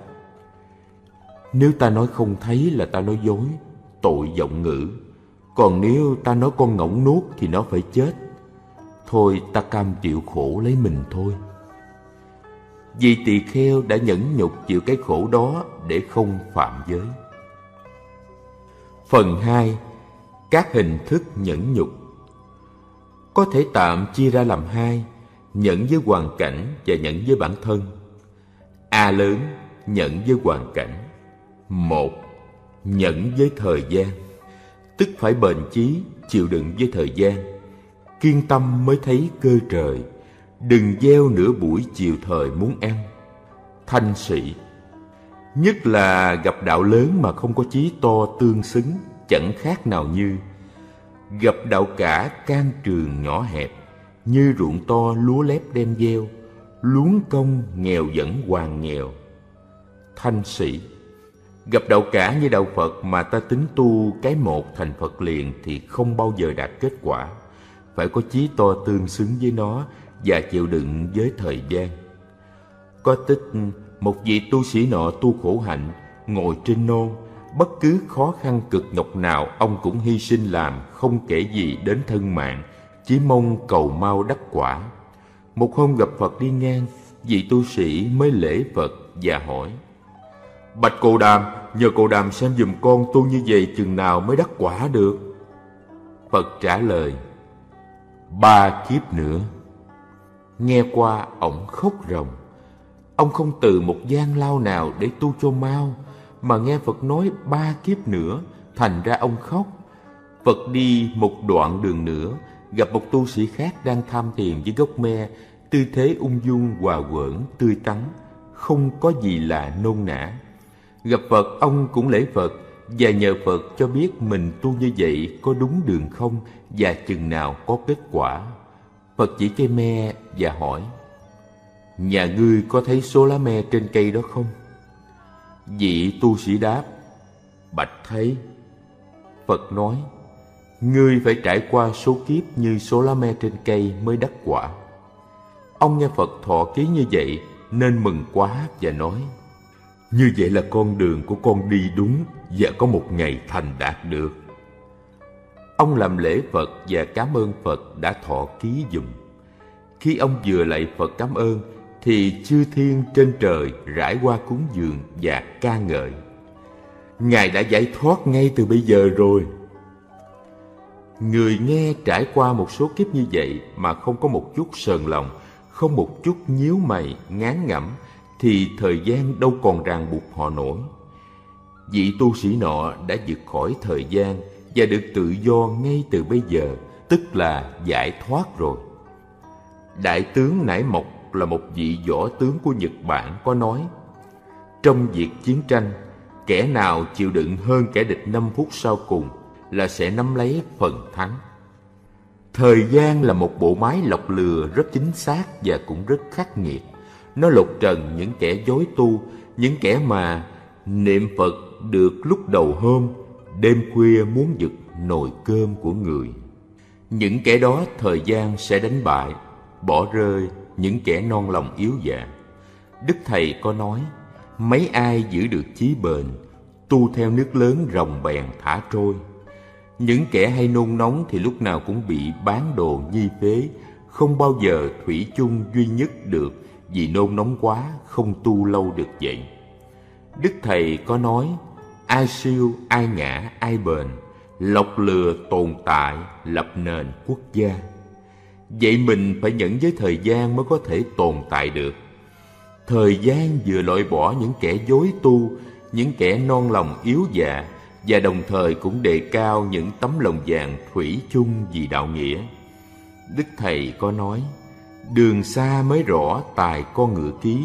Speaker 1: Nếu ta nói không thấy là ta nói dối, Tội giọng ngữ. Còn nếu ta nói con ngỗng nuốt Thì nó phải chết. Thôi ta cam chịu khổ lấy mình thôi. Vì tỳ kheo đã nhẫn nhục chịu cái khổ đó Để không phạm giới. Phần 2 Các hình thức nhẫn nhục. Có thể tạm chia ra làm hai Nhẫn với hoàn cảnh và nhẫn với bản thân. A lớn nhẫn với hoàn cảnh. Một Nhẫn với thời gian. Tức phải bền chí, chịu đựng với thời gian. Kiên tâm mới thấy cơ trời. Đừng gieo nửa buổi chiều thời muốn ăn. Thanh sĩ. Nhất là gặp đạo lớn mà không có chí to tương xứng chẳng khác nào như gặp đạo cả can trường nhỏ hẹp, như ruộng to lúa lép đem gieo, luống công nghèo vẫn hoàng nghèo. Thanh sĩ, gặp đạo cả như đạo phật mà ta tính tu cái một thành phật liền thì không bao giờ đạt kết quả. Phải có chí to tương xứng với nó và chịu đựng với thời gian. Có tích, một vị tu sĩ nọ tu khổ hạnh, ngồi trên nôn bất cứ khó khăn cực nhọc nào ông cũng hy sinh làm không kể gì đến thân mạng, chỉ mong cầu mau đắc quả. Một hôm gặp phật đi ngang, vị tu sĩ mới lễ phật và hỏi, bạch cô đàm, nhờ cô đàm xem giùm con tu như vậy chừng nào mới đắc quả được? Phật trả lời, ba kiếp nữa. Nghe qua, ổng khóc ròng. Ông không từ một gian lao nào để tu cho mau, mà nghe phật nói ba kiếp nữa, thành ra ông khóc phật đi một đoạn đường nữa, gặp một tu sĩ khác đang tham thiền với gốc me. Tư thế ung dung, hòa quẩn, tươi tắn, không có gì là nôn nã. Gặp phật, ông cũng lễ phật và nhờ phật cho biết mình tu như vậy có đúng đường không và chừng nào có kết quả. Phật chỉ cây me và hỏi, nhà ngươi có thấy số lá me trên cây đó không? Vị tu sĩ đáp, bạch thấy. Phật nói ngươi phải trải qua số kiếp như số lá me trên cây mới đắc quả. Ông nghe phật thọ ký như vậy nên mừng quá và nói, như vậy là con đường của con đi đúng và có một ngày thành đạt được. Ông làm lễ phật và cảm ơn phật đã thọ ký dùm khi ông vừa lạy phật cảm ơn thì chư thiên trên trời rải qua cúng dường và ca ngợi. Ngài đã giải thoát ngay từ bây giờ rồi người nghe trải qua một số kiếp như vậy mà không có một chút sờn lòng, không một chút nhíu mày, ngán ngẩm, thì thời gian đâu còn ràng buộc họ nổi. Vị tu sĩ nọ đã vượt khỏi thời gian và được tự do ngay từ bây giờ, tức là giải thoát rồi. Đại tướng nải mộc là một vị võ tướng của nhật bản có nói, trong việc chiến tranh, kẻ nào chịu đựng hơn kẻ địch năm phút sau cùng là sẽ nắm lấy phần thắng. Thời gian là một bộ máy lọc lừa rất chính xác và cũng rất khắc nghiệt. Nó lột trần những kẻ dối tu, những kẻ mà niệm phật được lúc đầu hôm, đêm khuya muốn giật nồi cơm của người. Những kẻ đó thời gian sẽ đánh bại, bỏ rơi những kẻ non lòng yếu dạ. Đức thầy có nói, mấy ai giữ được chí bền, tu theo nước lớn rồng bèn thả trôi những kẻ hay nôn nóng thì lúc nào cũng bị bán đồ nhi phế không bao giờ thủy chung duy nhất được, vì nôn nóng quá, không tu lâu được vậy. Đức thầy có nói, ai siêu, ai ngã, ai bền, lọc lừa tồn tại, lập nền quốc gia. Vậy mình phải nhẫn với thời gian mới có thể tồn tại được. Thời gian vừa loại bỏ những kẻ dối tu, những kẻ non lòng yếu dạ và đồng thời cũng đề cao những tấm lòng vàng thủy chung vì đạo nghĩa. Đức thầy có nói, đường xa mới rõ tài con ngựa ký.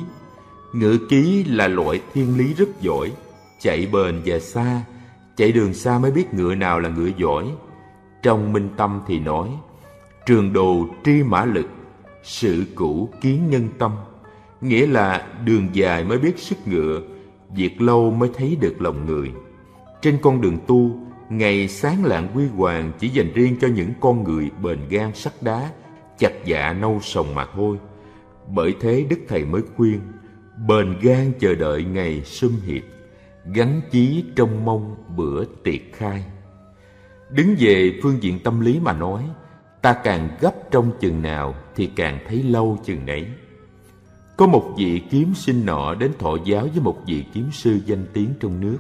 Speaker 1: Ngựa ký là loại thiên lý rất giỏi, chạy bền và xa. Chạy đường xa mới biết ngựa nào là ngựa giỏi. Trong minh tâm thì nói, trường đồ tri mã lực, sự cũ kiến nhân tâm. Nghĩa là đường dài mới biết sức ngựa, việc lâu mới thấy được lòng người trên con đường tu, ngày sáng lạng quy hoàng chỉ dành riêng cho những con người bền gan sắt đá, chặt dạ nâu sồng mà thôi. Bởi thế đức thầy mới khuyên, bền gan chờ đợi ngày sum hiệp gắn chí trong mong bữa tiệc khai. Đứng về phương diện tâm lý mà nói, ta càng gấp trong chừng nào thì càng thấy lâu chừng nấy. Có một vị kiếm sinh nọ đến thọ giáo với một vị kiếm sư danh tiếng trong nước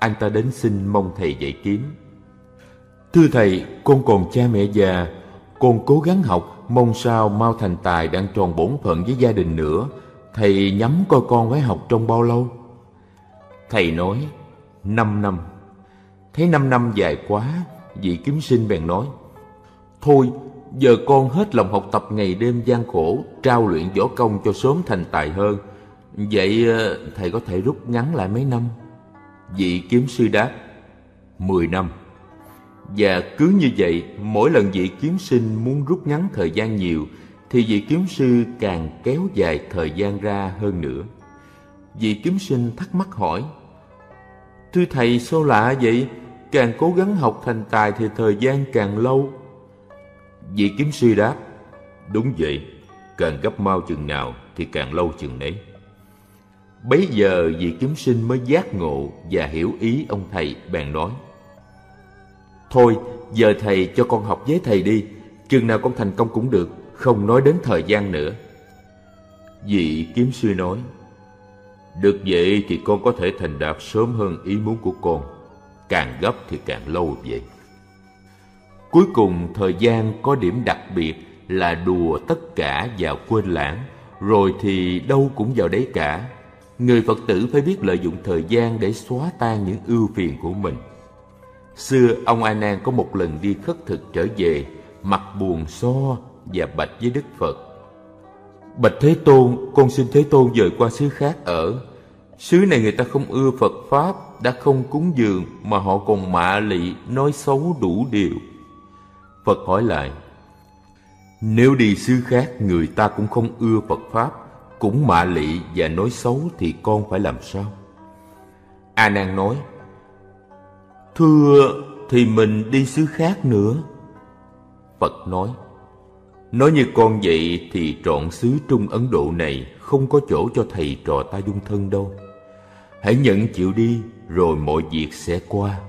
Speaker 1: anh ta đến xin mong thầy dạy kiếm thưa thầy, con còn cha mẹ già, con cố gắng học, mong sao mau thành tài đang tròn bổn phận với gia đình nữa. Thầy nhắm coi con phải học trong bao lâu? Thầy nói, năm năm. Thấy năm năm dài quá, vị kiếm sinh bèn nói, thôi, giờ con hết lòng học tập ngày đêm gian khổ, trao luyện võ công cho sớm thành tài hơn. Vậy ờ, thầy có thể rút ngắn lại mấy năm? Vị kiếm sư đáp mười năm Và cứ như vậy, mỗi lần vị kiếm sinh muốn rút ngắn thời gian nhiều, thì vị kiếm sư càng kéo dài thời gian ra hơn nữa. Vị kiếm sinh thắc mắc hỏi, Thưa thầy sao lạ vậy? Càng cố gắng học thành tài thì thời gian càng lâu. Vị kiếm sư đáp, Đúng vậy, càng gấp mau chừng nào thì càng lâu chừng nấy. Bấy giờ vị kiếm sinh mới giác ngộ và hiểu ý ông thầy, bèn nói, Thôi, giờ thầy cho con học với thầy đi, Chừng nào con thành công cũng được, Không nói đến thời gian nữa. Vị kiếm sư nói, Được vậy thì con có thể thành đạt sớm hơn ý muốn của con, Càng gấp thì càng lâu vậy. Cuối cùng, thời gian có điểm đặc biệt là đùa tất cả vào quên lãng, Rồi thì đâu cũng vào đấy cả. Người Phật tử phải biết lợi dụng thời gian để xóa tan những ưu phiền của mình Xưa ông A Nan có một lần đi khất thực trở về, mặt buồn so và bạch với Đức Phật. Bạch Thế Tôn, con xin Thế Tôn dời qua xứ khác ở. Xứ này người ta không ưa Phật Pháp, đã không cúng dường mà họ còn mạ lị, nói xấu đủ điều. Phật hỏi lại, nếu đi xứ khác người ta cũng không ưa Phật Pháp, cũng mạ lị và nói xấu thì con phải làm sao? A Nan nói, Thưa thì mình đi xứ khác nữa. Phật nói Nói như con vậy thì trọn xứ Trung Ấn Độ này Không có chỗ cho thầy trò ta dung thân đâu. Hãy nhận chịu đi Rồi mọi việc sẽ qua.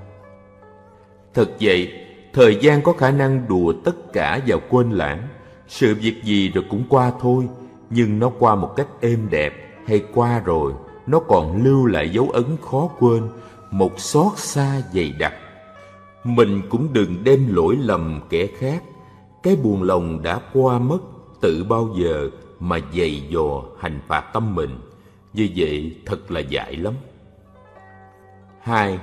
Speaker 1: Thật vậy Thời gian có khả năng đùa tất cả vào quên lãng. Sự việc gì rồi cũng qua thôi nhưng nó qua một cách êm đẹp Hay qua rồi, Nó còn lưu lại dấu ấn khó quên, một xót xa dày đặc. Mình cũng đừng đem lỗi lầm kẻ khác. Cái buồn lòng đã qua mất tự bao giờ mà dày dò hành phạt tâm mình. Như vậy thật là dại lắm. Hai,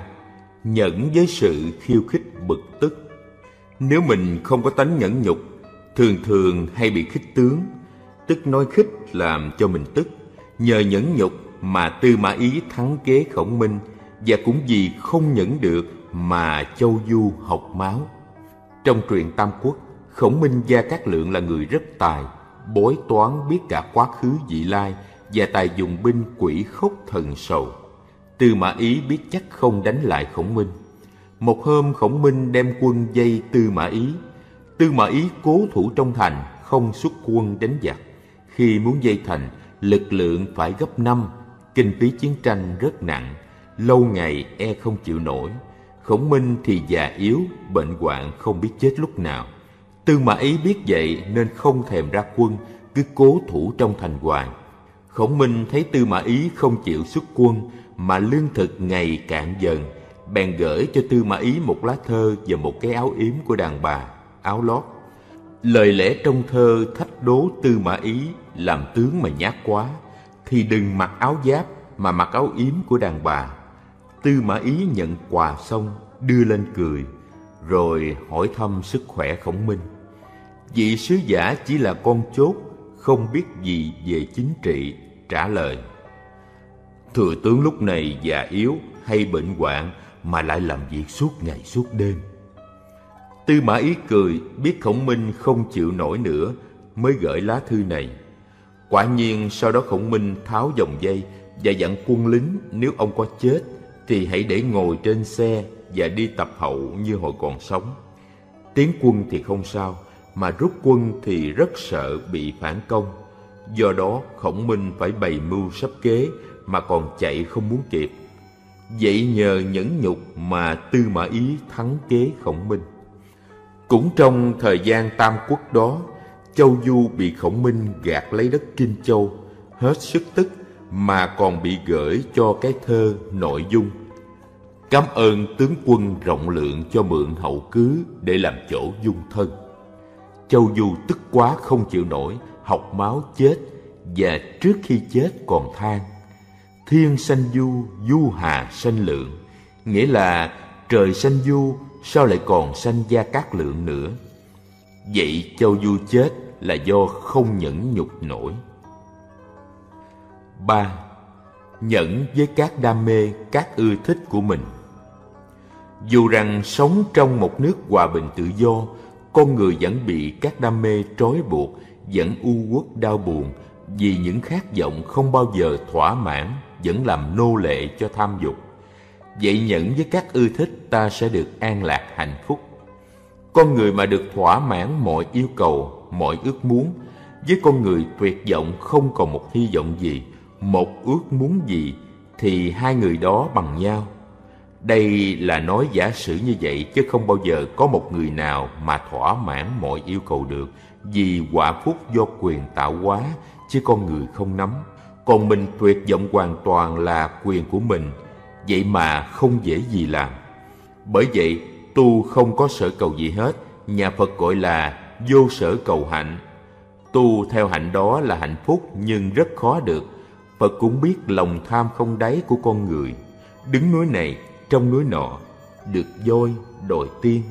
Speaker 1: nhẫn với sự khiêu khích bực tức. Nếu mình không có tánh nhẫn nhục, thường thường hay bị khích tướng tức nói khích làm cho mình tức nhờ nhẫn nhục mà tư mã ý thắng kế khổng minh và cũng vì không nhẫn được mà Châu Du học máu. Trong truyện Tam Quốc, Khổng Minh Gia Cát Lượng là người rất tài, bói toán biết cả quá khứ vị lai và tài dùng binh quỷ khốc thần sầu. Tư Mã Ý biết chắc không đánh lại Khổng Minh. Một hôm Khổng Minh đem quân dây Tư Mã Ý. Tư Mã Ý cố thủ trong thành, không xuất quân đánh giặc. Khi muốn dây thành, lực lượng phải gấp năm, kinh phí chiến tranh rất nặng lâu ngày e không chịu nổi. Khổng minh thì già yếu bệnh hoạn không biết chết lúc nào. Tư mã ý biết vậy nên không thèm ra quân cứ cố thủ trong thành hoàng. Khổng minh thấy tư mã ý không chịu xuất quân mà lương thực ngày cạn dần bèn gửi cho tư mã ý một lá thơ và một cái áo yếm của đàn bà áo lót lời lẽ trong thơ thách đố tư mã ý, làm tướng mà nhát quá, thì đừng mặc áo giáp mà mặc áo yếm của đàn bà. Tư Mã Ý nhận quà xong, đưa lên cười, Rồi hỏi thăm sức khỏe khổng minh. Vị sứ giả chỉ là con chốt, Không biết gì về chính trị, Trả lời. Thừa tướng lúc này già yếu hay bệnh hoạn Mà lại làm việc suốt ngày suốt đêm. Tư Mã Ý cười biết khổng minh không chịu nổi nữa Mới gửi lá thư này Quả nhiên sau đó khổng minh tháo dòng dây Và dặn quân lính nếu ông có chết thì hãy để ngồi trên xe và đi tập hậu như hồi còn sống. Tiến quân thì không sao, mà rút quân thì rất sợ bị phản công. Do đó khổng minh phải bày mưu sắp kế mà còn chạy không muốn kịp. Vậy nhờ nhẫn nhục mà tư mã ý thắng kế khổng minh. Cũng trong thời gian tam quốc đó, Châu Du bị khổng minh gạt lấy đất Kinh Châu, hết sức tức mà còn bị gửi cho cái thơ nội dung Cảm ơn tướng quân rộng lượng cho mượn hậu cứ để làm chỗ dung thân. Châu Du tức quá không chịu nổi, học máu chết và trước khi chết còn than. Thiên sanh du, du hà sanh lượng, nghĩa là trời sanh du sao lại còn sanh gia cát lượng nữa. Vậy Châu Du chết là do không nhẫn nhục nổi. ba, Nhẫn với các đam mê, các ưa thích của mình Dù rằng sống trong một nước hòa bình tự do, con người vẫn bị các đam mê trói buộc, vẫn u uất đau buồn vì những khát vọng không bao giờ thỏa mãn, vẫn làm nô lệ cho tham dục. Vậy nhẫn với các ưa thích ta sẽ được an lạc hạnh phúc. Con người mà được thỏa mãn mọi yêu cầu, mọi ước muốn, với con người tuyệt vọng không còn một hy vọng gì, một ước muốn gì, thì hai người đó bằng nhau. Đây là nói giả sử như vậy chứ không bao giờ có một người nào mà thỏa mãn mọi yêu cầu được vì quả phúc do quyền tạo hóa chứ con người không nắm. Còn mình tuyệt vọng hoàn toàn là quyền của mình, vậy mà không dễ gì làm. Bởi vậy, tu không có sở cầu gì hết, nhà Phật gọi là vô sở cầu hạnh. Tu theo hạnh đó là hạnh phúc nhưng rất khó được. Phật cũng biết lòng tham không đáy của con người. Đứng núi này, trong núi nọ, được voi, đòi tiên.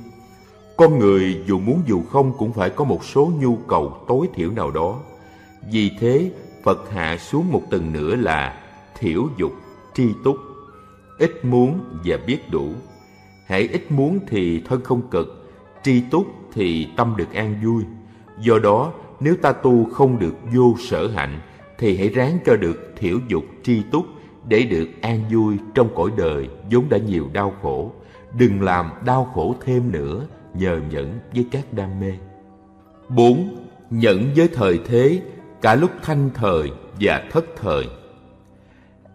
Speaker 1: Con người dù muốn dù không cũng phải có một số nhu cầu tối thiểu nào đó. Vì thế, Phật hạ xuống một tầng nữa là thiểu dục, tri túc. Ít muốn và biết đủ. Hãy ít muốn thì thân không cực, tri túc thì tâm được an vui. Do đó, nếu ta tu không được vô sở hạnh, thì hãy ráng cho được thiểu dục tri túc để được an vui trong cõi đời vốn đã nhiều đau khổ. Đừng làm đau khổ thêm nữa nhờ nhẫn với các đam mê. 4. Nhẫn với thời thế cả lúc thanh thời và thất thời.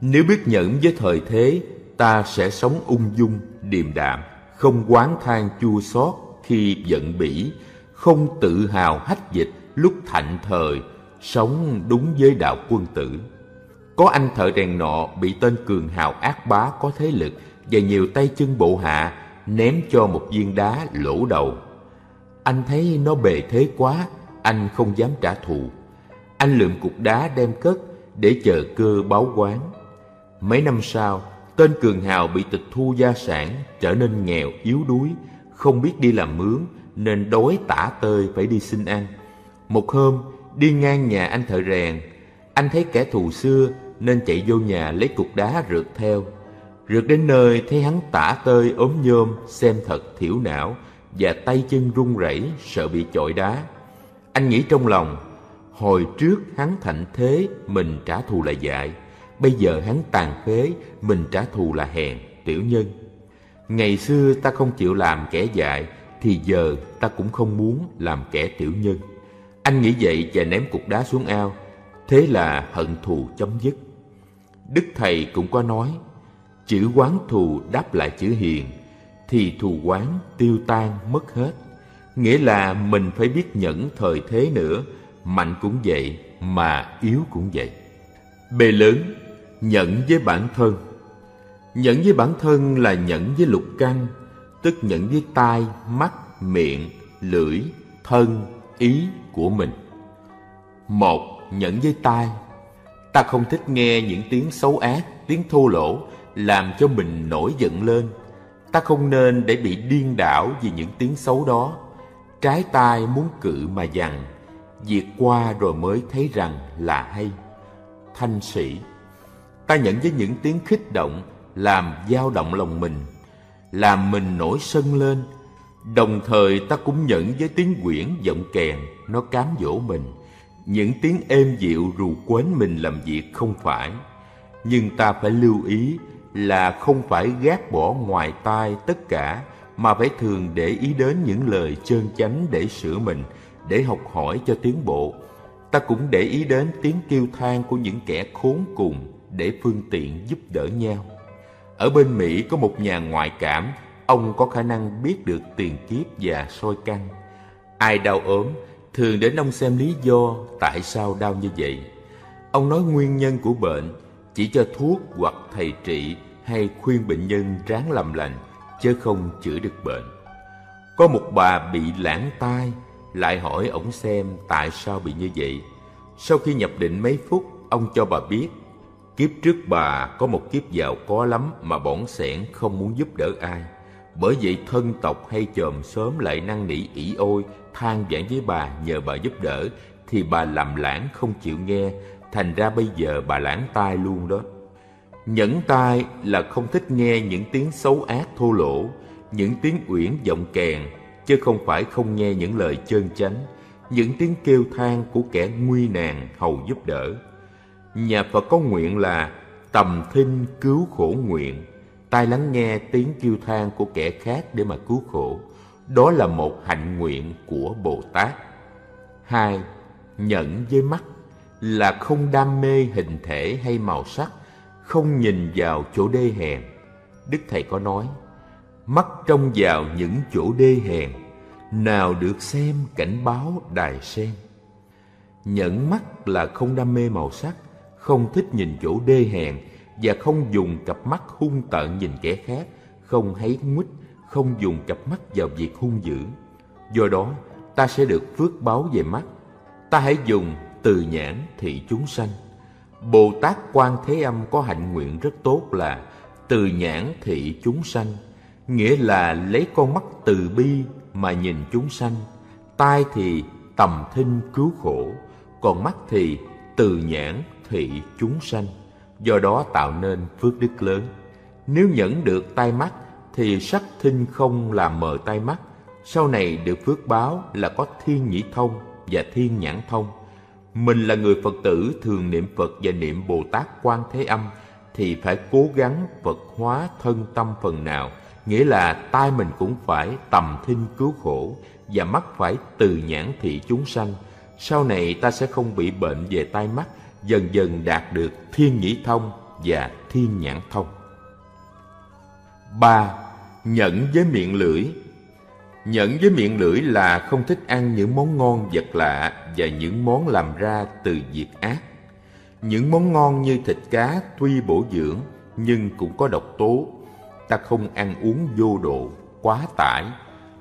Speaker 1: Nếu biết nhẫn với thời thế, ta sẽ sống ung dung, điềm đạm, không quán than chua xót khi giận bỉ, không tự hào hách dịch lúc thạnh thời, sống đúng với đạo quân tử. Có anh thợ đèn nọ bị tên cường hào ác bá có thế lực và nhiều tay chân bộ hạ ném cho một viên đá lỗ đầu. Anh thấy nó bề thế quá, anh không dám trả thù. Anh lượm cục đá đem cất để chờ cơ báo quán. Mấy năm sau, tên cường hào bị tịch thu gia sản, trở nên nghèo yếu đuối, không biết đi làm mướn nên đói tả tơi phải đi xin ăn. Một hôm, đi ngang nhà anh thợ rèn, anh thấy kẻ thù xưa nên chạy vô nhà lấy cục đá rượt theo. Rượt đến nơi thấy hắn tả tơi ốm nhôm, xem thật thiểu não và tay chân run rẩy sợ bị chọi đá. Anh nghĩ trong lòng, hồi trước hắn thạnh thế, mình trả thù là dại. Bây giờ hắn tàn phế, mình trả thù là hèn, tiểu nhân. Ngày xưa ta không chịu làm kẻ dại, thì giờ ta cũng không muốn làm kẻ tiểu nhân. Anh nghĩ vậy và ném cục đá xuống ao, thế là hận thù chấm dứt. Đức Thầy cũng có nói, chữ quán thù đáp lại chữ hiền, thì thù quán tiêu tan mất hết. Nghĩa là mình phải biết nhẫn thời thế nữa, mạnh cũng vậy mà yếu cũng vậy. Bề lớn, nhẫn với bản thân. Nhẫn với bản thân là nhẫn với lục căn, tức nhẫn với tai, mắt, miệng, lưỡi, thân, ý của mình. Một, nhẫn với tai. Ta không thích nghe những tiếng xấu ác, tiếng thô lỗ, làm cho mình nổi giận lên. Ta không nên để bị điên đảo vì những tiếng xấu đó. Trái tai muốn cự mà dằn, diệt qua rồi mới thấy rằng là hay. Thanh sĩ Ta nhận với những tiếng khích động, làm dao động lòng mình, làm mình nổi sân lên. Đồng thời ta cũng nhận với tiếng quyển giọng kèn, nó cám dỗ mình. Những tiếng êm dịu rù quến mình làm việc không phải. Nhưng ta phải lưu ý là không phải gác bỏ ngoài tai tất cả mà phải thường để ý đến những lời trơn chánh để sửa mình, để học hỏi cho tiến bộ. Ta cũng để ý đến tiếng kêu than của những kẻ khốn cùng để phương tiện giúp đỡ nhau. Ở bên Mỹ có một nhà ngoại cảm, ông có khả năng biết được tiền kiếp và soi căn. Ai đau ốm, thường đến ông xem lý do tại sao đau như vậy. Ông nói nguyên nhân của bệnh, chỉ cho thuốc hoặc thầy trị hay khuyên bệnh nhân ráng làm lành, chứ không chữa được bệnh. Có một bà bị lãng tai, lại hỏi ổng xem tại sao bị như vậy. Sau khi nhập định mấy phút, ông cho bà biết Kiếp trước bà có một kiếp giàu có lắm mà bỏng sẻn không muốn giúp đỡ ai. Bởi vậy thân tộc hay chòm sớm lại năn nỉ ỉ ôi, than vãn với bà nhờ bà giúp đỡ, thì bà làm lãng không chịu nghe, thành ra bây giờ bà lãng tai luôn đó. Nhẫn tai là không thích nghe những tiếng xấu ác thô lỗ, những tiếng uyển giọng kèn, chứ không phải không nghe những lời chân chánh, những tiếng kêu than của kẻ nguy nạn hầu giúp đỡ. Nhà Phật có nguyện là tầm thinh cứu khổ nguyện, tai lắng nghe tiếng kêu than của kẻ khác để mà cứu khổ. Đó là một hạnh nguyện của Bồ Tát. Hai, nhẫn với mắt là không đam mê hình thể hay màu sắc, không nhìn vào chỗ đê hèn. Đức Thầy có nói, mắt trông vào những chỗ đê hèn, nào được xem cảnh báo đài sen. Nhẫn mắt là không đam mê màu sắc, không thích nhìn chỗ đê hèn và không dùng cặp mắt hung tợn nhìn kẻ khác, không hấy nguýt, không dùng cặp mắt vào việc hung dữ. Do đó, ta sẽ được phước báo về mắt. Ta hãy dùng từ nhãn thị chúng sanh. Bồ Tát Quan Thế Âm có hạnh nguyện rất tốt là từ nhãn thị chúng sanh, nghĩa là lấy con mắt từ bi mà nhìn chúng sanh, tai thì tầm thinh cứu khổ, còn mắt thì từ nhãn thị chúng sanh, do đó tạo nên phước đức lớn. Nếu nhẫn được tai mắt thì sắc thinh không làm mờ tai mắt, sau này được phước báo là có thiên nhĩ thông và thiên nhãn thông. Mình là người Phật tử thường niệm Phật và niệm Bồ Tát Quan Thế Âm thì phải cố gắng Phật hóa thân tâm phần nào, nghĩa là tai mình cũng phải tầm thinh cứu khổ và mắt phải từ nhãn thị chúng sanh. Sau này ta sẽ không bị bệnh về tai mắt, dần dần đạt được thiên nhĩ thông và thiên nhãn thông. 3. Nhẫn với miệng lưỡi Nhẫn với miệng lưỡi là không thích ăn những món ngon vật lạ và những món làm ra từ việc ác. Những món ngon như thịt cá tuy bổ dưỡng nhưng cũng có độc tố. Ta không ăn uống vô độ, quá tải.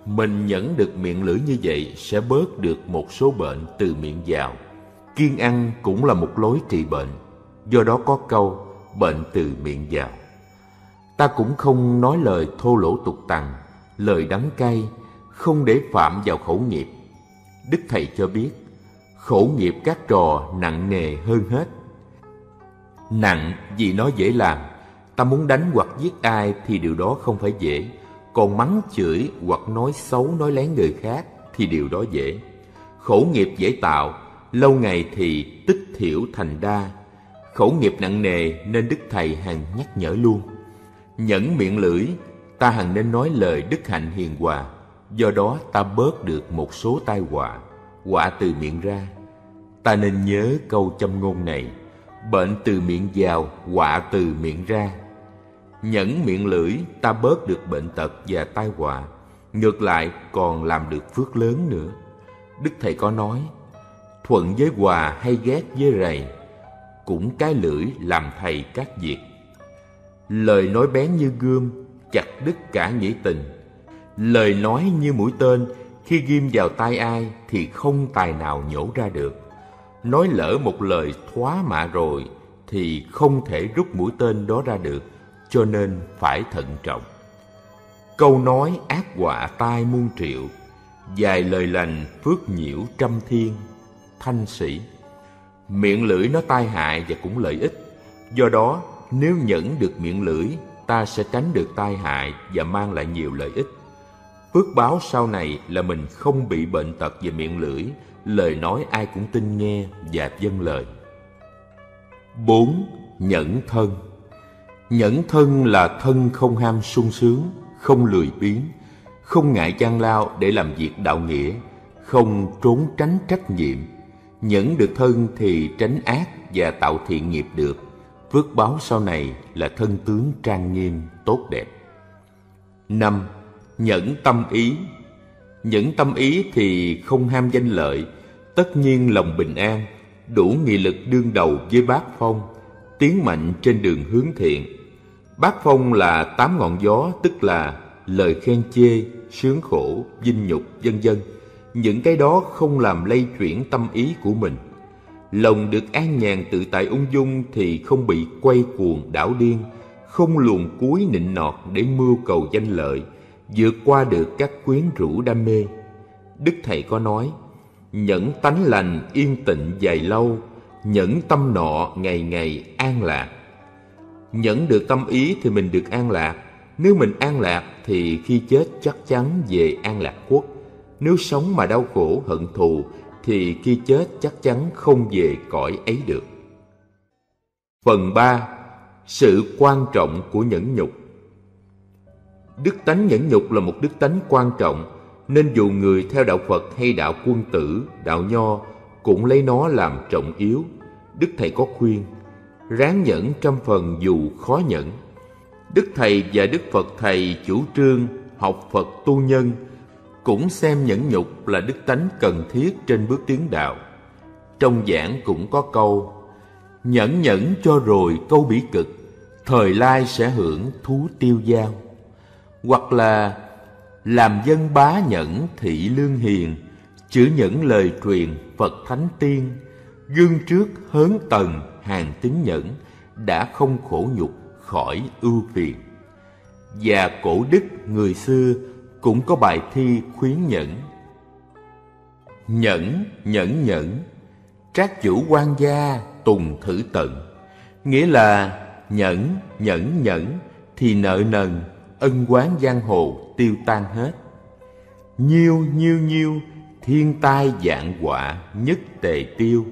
Speaker 1: Mình nhẫn được miệng lưỡi như vậy sẽ bớt được một số bệnh từ miệng vào. Kiên ăn cũng là một lối trị bệnh. Do đó có câu bệnh từ miệng vào. Ta cũng không nói lời thô lỗ tục tằng, lời đắng cay, không để phạm vào khẩu nghiệp. Đức Thầy cho biết, khẩu nghiệp các trò nặng nề hơn hết. Nặng vì nó dễ làm, ta muốn đánh hoặc giết ai thì điều đó không phải dễ, còn mắng chửi hoặc nói xấu nói lén người khác thì điều đó dễ. Khẩu nghiệp dễ tạo, lâu ngày thì tích thiểu thành đa. Khẩu nghiệp nặng nề nên Đức Thầy hằng nhắc nhở luôn. Nhẫn miệng lưỡi, ta hằng nên nói lời đức hạnh hiền hòa, do đó ta bớt được một số tai họa, họa từ miệng ra. Ta nên nhớ câu châm ngôn này, bệnh từ miệng vào, họa từ miệng ra. Nhẫn miệng lưỡi, ta bớt được bệnh tật và tai họa, ngược lại còn làm được phước lớn nữa. Đức Thầy có nói, thuận với hòa hay ghét với rầy, cũng cái lưỡi làm thầy các việc. Lời nói bén như gươm, chặt đứt cả nhĩ tình. Lời nói như mũi tên, khi ghim vào tai ai thì không tài nào nhổ ra được. Nói lỡ một lời thoá mạ rồi thì không thể rút mũi tên đó ra được, cho nên phải thận trọng. Câu nói ác họa tai muôn triệu, dài lời lành phước nhiễu trăm thiên, thanh sĩ. Miệng lưỡi nó tai hại và cũng lợi ích, do đó nếu nhẫn được miệng lưỡi, ta sẽ tránh được tai hại và mang lại nhiều lợi ích. Phước báo sau này là mình không bị bệnh tật về miệng lưỡi, lời nói ai cũng tin nghe và vâng lời. 4. Nhẫn thân Nhẫn thân là thân không ham sung sướng, không lười biếng, không ngại gian lao để làm việc đạo nghĩa, không trốn tránh trách nhiệm. Nhẫn được thân thì tránh ác và tạo thiện nghiệp được phước báo sau này là thân tướng trang nghiêm, tốt đẹp. năm Nhẫn tâm ý Nhẫn tâm ý thì không ham danh lợi, tất nhiên lòng bình an, đủ nghị lực đương đầu với bát phong, tiến mạnh trên đường hướng thiện. Bát phong là tám ngọn gió, tức là lời khen chê, sướng khổ, vinh nhục, vân vân. Những cái đó không làm lay chuyển tâm ý của mình – Lòng được an nhàn tự tại ung dung thì không bị quay cuồng đảo điên, không luồn cuối nịnh nọt để mưu cầu danh lợi, vượt qua được các quyến rũ đam mê. Đức Thầy có nói, nhẫn tánh lành yên tịnh dài lâu, nhẫn tâm nọ ngày ngày an lạc. Nhẫn được tâm ý thì mình được an lạc, nếu mình an lạc thì khi chết chắc chắn về an lạc quốc. Nếu sống mà đau khổ hận thù thì khi chết chắc chắn không về cõi ấy được. Phần 3. Sự quan trọng của nhẫn nhục Đức tánh nhẫn nhục là một đức tánh quan trọng, nên dù người theo đạo Phật hay đạo quân tử, đạo nho cũng lấy nó làm trọng yếu. Đức Thầy có khuyên, ráng nhẫn trăm phần dù khó nhẫn. Đức Thầy và Đức Phật Thầy chủ trương học Phật tu nhân cũng xem nhẫn nhục là đức tánh cần thiết trên bước tiến đạo. Trong giảng cũng có câu, Nhẫn nhẫn cho rồi câu bỉ cực, Thời lai sẽ hưởng thú tiêu giao Hoặc là, Làm dân bá nhẫn thị lương hiền, Chữ nhẫn lời truyền Phật Thánh Tiên, Gương trước hớn tần hàng tính nhẫn Đã không khổ nhục khỏi ưu phiền Và cổ đức người xưa cũng có bài thi khuyến nhẫn. Nhẫn, nhẫn, nhẫn. Trác chủ quan gia tùng thử tận. Nghĩa là nhẫn, nhẫn, nhẫn Thì nợ nần, ân quán giang hồ tiêu tan hết. Nhiêu, nhiêu, nhiêu, thiên tai dạng họa nhất tề tiêu.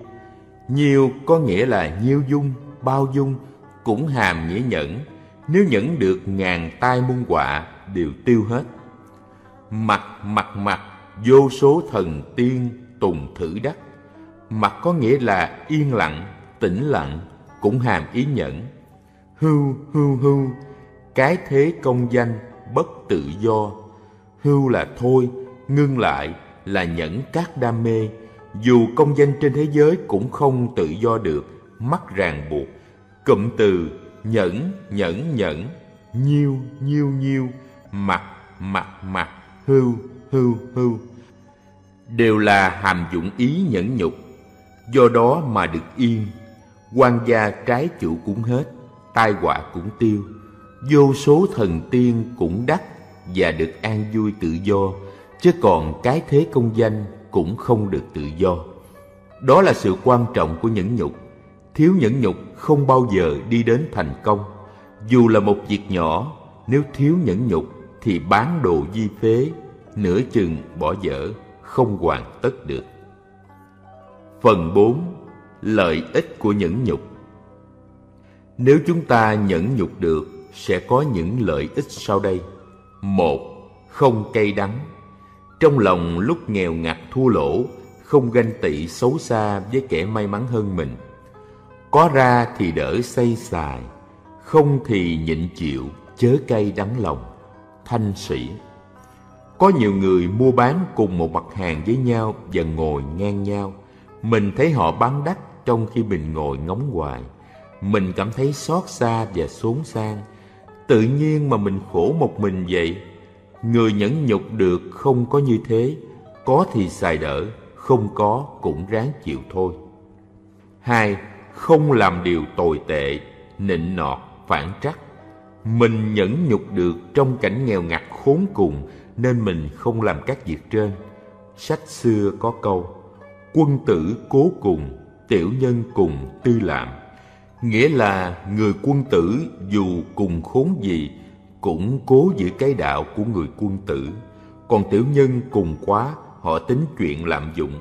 Speaker 1: Nhiêu có nghĩa là nhiêu dung, bao dung Cũng hàm nghĩa nhẫn. Nếu nhẫn được ngàn tai muôn họa đều tiêu hết. Mặt, mặt, mặt, vô số thần tiên tùng thử đắc Mặt có nghĩa là yên lặng, tĩnh lặng, cũng hàm ý nhẫn. Hưu, hưu, hưu, cái thế công danh, bất tự do. Hưu là thôi, ngưng lại, là nhẫn các đam mê. Dù công danh trên thế giới cũng không tự do được, mắc ràng buộc. Cụm từ nhẫn, nhẫn, nhẫn, nhiêu, nhiêu, nhiêu, mặt, mặt, mặt, hưu, hưu, hưu. Đều là hàm dụng ý nhẫn nhục. Do đó mà được yên. Quan gia trái chủ cũng hết tai họa cũng tiêu. Vô số thần tiên cũng đắc và được an vui tự do chứ còn cái thế công danh cũng không được tự do. Đó là sự quan trọng của nhẫn nhục. Thiếu nhẫn nhục không bao giờ đi đến thành công. Dù là một việc nhỏ nếu thiếu nhẫn nhục thì bán đồ di phế, nửa chừng bỏ dở, không hoàn tất được. Phần 4 lợi ích của nhẫn nhục. Nếu chúng ta nhẫn nhục được, sẽ có những lợi ích sau đây. Một, không cay đắng. Trong lòng lúc nghèo ngặt thua lỗ, không ganh tị xấu xa với kẻ may mắn hơn mình. Có ra thì đỡ xây xài, không thì nhịn chịu, chớ cay đắng lòng thanh sĩ. Có nhiều người mua bán cùng một mặt hàng với nhau và ngồi ngang nhau. Mình thấy họ bán đắt trong khi mình ngồi ngóng hoài. Mình cảm thấy xót xa và xốn sang. Tự nhiên mà mình khổ một mình vậy. Người nhẫn nhục được không có như thế. Có thì xài đỡ, không có cũng ráng chịu thôi. Hai, không làm điều tồi tệ, nịnh nọt, phản trắc mình nhẫn nhục được trong cảnh nghèo ngặt khốn cùng nên mình không làm các việc trên. Sách xưa có câu, quân tử cố cùng, tiểu nhân cùng tư làm nghĩa là người quân tử dù cùng khốn gì cũng cố giữ cái đạo của người quân tử. Còn tiểu nhân cùng quá, họ tính chuyện lạm dụng.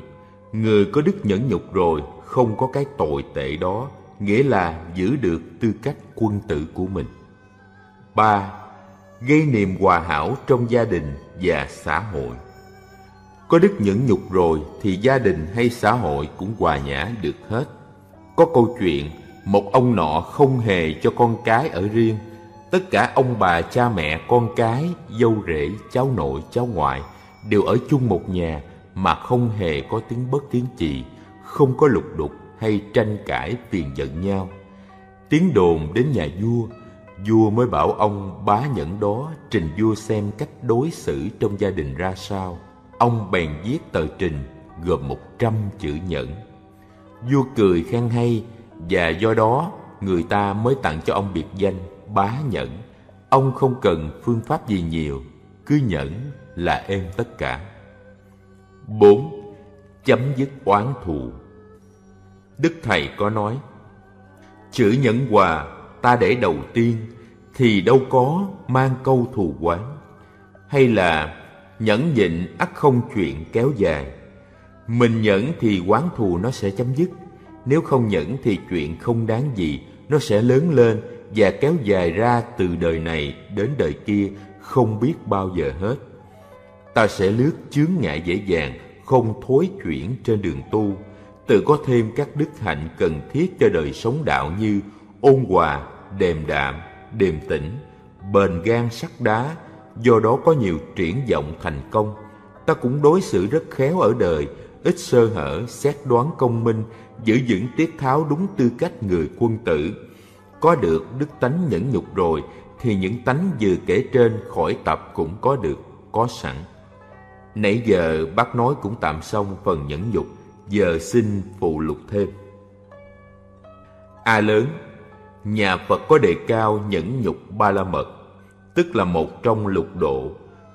Speaker 1: Người có đức nhẫn nhục rồi, không có cái tội tệ đó. Nghĩa là giữ được tư cách quân tử của mình ba gây niềm hòa hảo trong gia đình và xã hội có đức nhẫn nhục rồi thì gia đình hay xã hội cũng hòa nhã được hết. Có câu chuyện, một ông nọ không hề cho con cái ở riêng. Tất cả ông bà, cha mẹ, con cái, dâu rể, cháu nội, cháu ngoại đều ở chung một nhà mà không hề có tiếng bất tiếng chì, không có lục đục hay tranh cãi phiền giận nhau. Tiếng đồn đến nhà vua, vua mới bảo ông bá nhẫn đó trình vua xem cách đối xử trong gia đình ra sao. Ông bèn viết tờ trình gồm một trăm chữ nhẫn. Vua cười khen hay và do đó người ta mới tặng cho ông biệt danh bá nhẫn. Ông không cần phương pháp gì nhiều, cứ nhẫn là êm tất cả. Bốn, chấm dứt oán thù. Đức thầy có nói, chữ nhẫn hòa ta để đầu tiên, thì đâu có mang câu thù quán. Hay là nhẫn nhịn ắt không chuyện kéo dài. Mình nhẫn thì quán thù nó sẽ chấm dứt. Nếu không nhẫn thì chuyện không đáng gì. Nó sẽ lớn lên và kéo dài ra từ đời này đến đời kia không biết bao giờ hết. Ta sẽ lướt chướng ngại dễ dàng, không thối chuyển trên đường tu. Tự có thêm các đức hạnh cần thiết cho đời sống đạo như ôn hòa đềm đạm, điềm tĩnh, bền gan sắt đá, do đó có nhiều triển vọng thành công. Ta cũng đối xử rất khéo ở đời, ít sơ hở, xét đoán công minh, giữ vững tiết tháo đúng tư cách người quân tử. Có được đức tánh nhẫn nhục rồi, thì những tánh vừa kể trên khỏi tập cũng có được, có sẵn. Nãy giờ bác nói cũng tạm xong phần nhẫn nhục, giờ xin phụ lục thêm. A lớn nhà phật có đề cao nhẫn nhục ba la mật tức là một trong lục độ,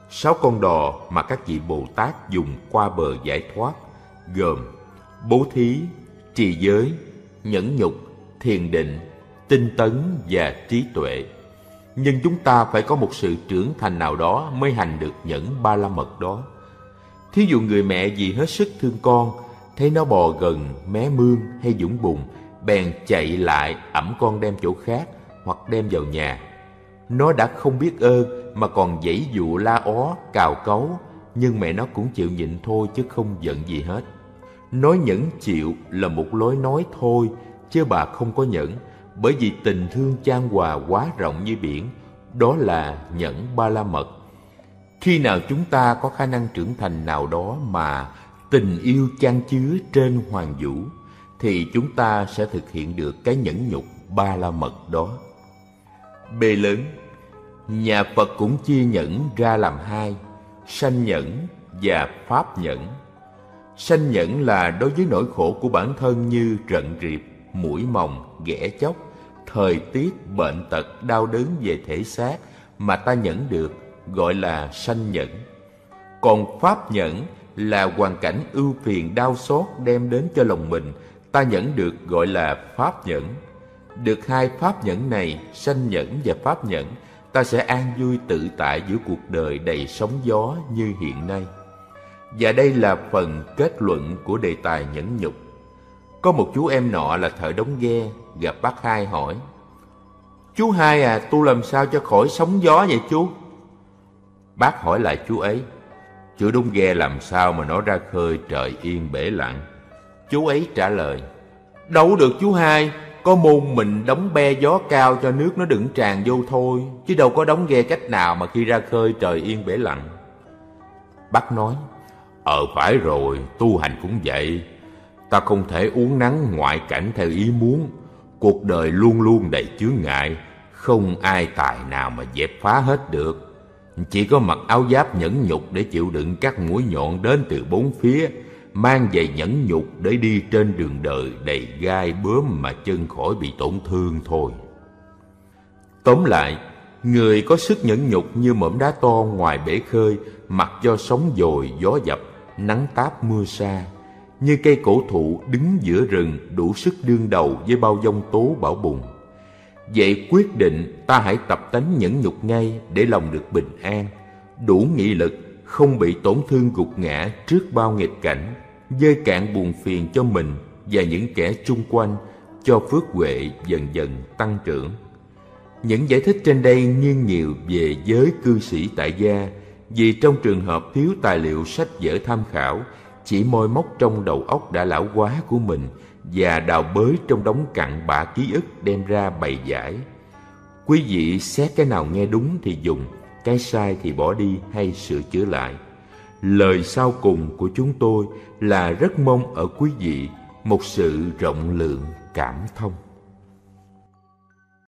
Speaker 1: sáu con đò mà các vị bồ tát dùng qua bờ giải thoát, gồm bố thí, trì giới, nhẫn nhục, thiền định, tinh tấn và trí tuệ. Nhưng chúng ta phải có một sự trưởng thành nào đó mới hành được nhẫn ba la mật đó. Thí dụ người mẹ vì hết sức thương con, thấy nó bò gần, mé mương hay dũng bùn bèn chạy lại ẩm con đem chỗ khác hoặc đem vào nhà. Nó đã không biết ơn mà còn dãy dụ la ó, cào cấu, nhưng mẹ nó cũng chịu nhịn thôi chứ không giận gì hết. Nói nhẫn chịu là một lối nói thôi, chứ bà không có nhẫn, bởi vì tình thương chan hòa quá rộng như biển, đó là nhẫn ba la mật. Khi nào chúng ta có khả năng trưởng thành nào đó mà tình yêu chan chứa trên hoàng vũ? Thì chúng ta sẽ thực hiện được cái nhẫn nhục ba la mật đó. B lớn, nhà phật cũng chia nhẫn ra làm hai, sanh nhẫn và pháp nhẫn. Sanh nhẫn là đối với nỗi khổ của bản thân như rận riệp mũi mòng, ghẻ chóc, thời tiết, bệnh tật, đau đớn về thể xác mà ta nhẫn được, gọi là sanh nhẫn. Còn pháp nhẫn là hoàn cảnh ưu phiền, đau xót đem đến cho lòng mình ta nhẫn được gọi là pháp nhẫn. Được hai pháp nhẫn này sanh nhẫn và pháp nhẫn, ta sẽ an vui tự tại giữa cuộc đời đầy sóng gió như hiện nay. Và đây là phần kết luận của đề tài nhẫn nhục. Có một chú em nọ là thợ đóng ghe, gặp bác hai hỏi, chú hai à tu làm sao cho khỏi sóng gió vậy chú? Bác hỏi lại chú ấy, chữ đóng ghe làm sao mà nó ra khơi trời yên bể lặng? Chú ấy trả lời, đâu được chú hai, có môn mình đóng be gió cao cho nước nó đừng tràn vô thôi, chứ đâu có đóng ghe cách nào mà khi ra khơi trời yên bể lặng. Bác nói ờ phải rồi, tu hành cũng vậy. Ta không thể uống nắng ngoại cảnh theo ý muốn. Cuộc đời luôn luôn đầy chướng ngại, không ai tài nào mà dẹp phá hết được. Chỉ có mặc áo giáp nhẫn nhục để chịu đựng các mũi nhọn đến từ bốn phía mang giày nhẫn nhục để đi trên đường đời đầy gai bướm mà chân khỏi bị tổn thương thôi. Tóm lại, người có sức nhẫn nhục như mỏm đá to ngoài bể khơi, mặc cho sóng dồi, gió dập, nắng táp mưa xa như cây cổ thụ đứng giữa rừng đủ sức đương đầu với bao giông tố bão bùng. Vậy quyết định ta hãy tập tánh nhẫn nhục ngay để lòng được bình an, đủ nghị lực, không bị tổn thương gục ngã trước bao nghịch cảnh dơi cạn buồn phiền cho mình và những kẻ chung quanh cho phước huệ dần dần tăng trưởng. Những giải thích trên đây nghiêng nhiều về giới cư sĩ tại gia, vì trong trường hợp thiếu tài liệu sách vở tham khảo, chỉ môi móc trong đầu óc đã lão quá của mình và đào bới trong đống cặn bã ký ức đem ra bày giải. Quý vị xét cái nào nghe đúng thì dùng, cái sai thì bỏ đi hay sửa chữa lại lời sau cùng của chúng tôi là rất mong ở quý vị một sự rộng lượng cảm thông.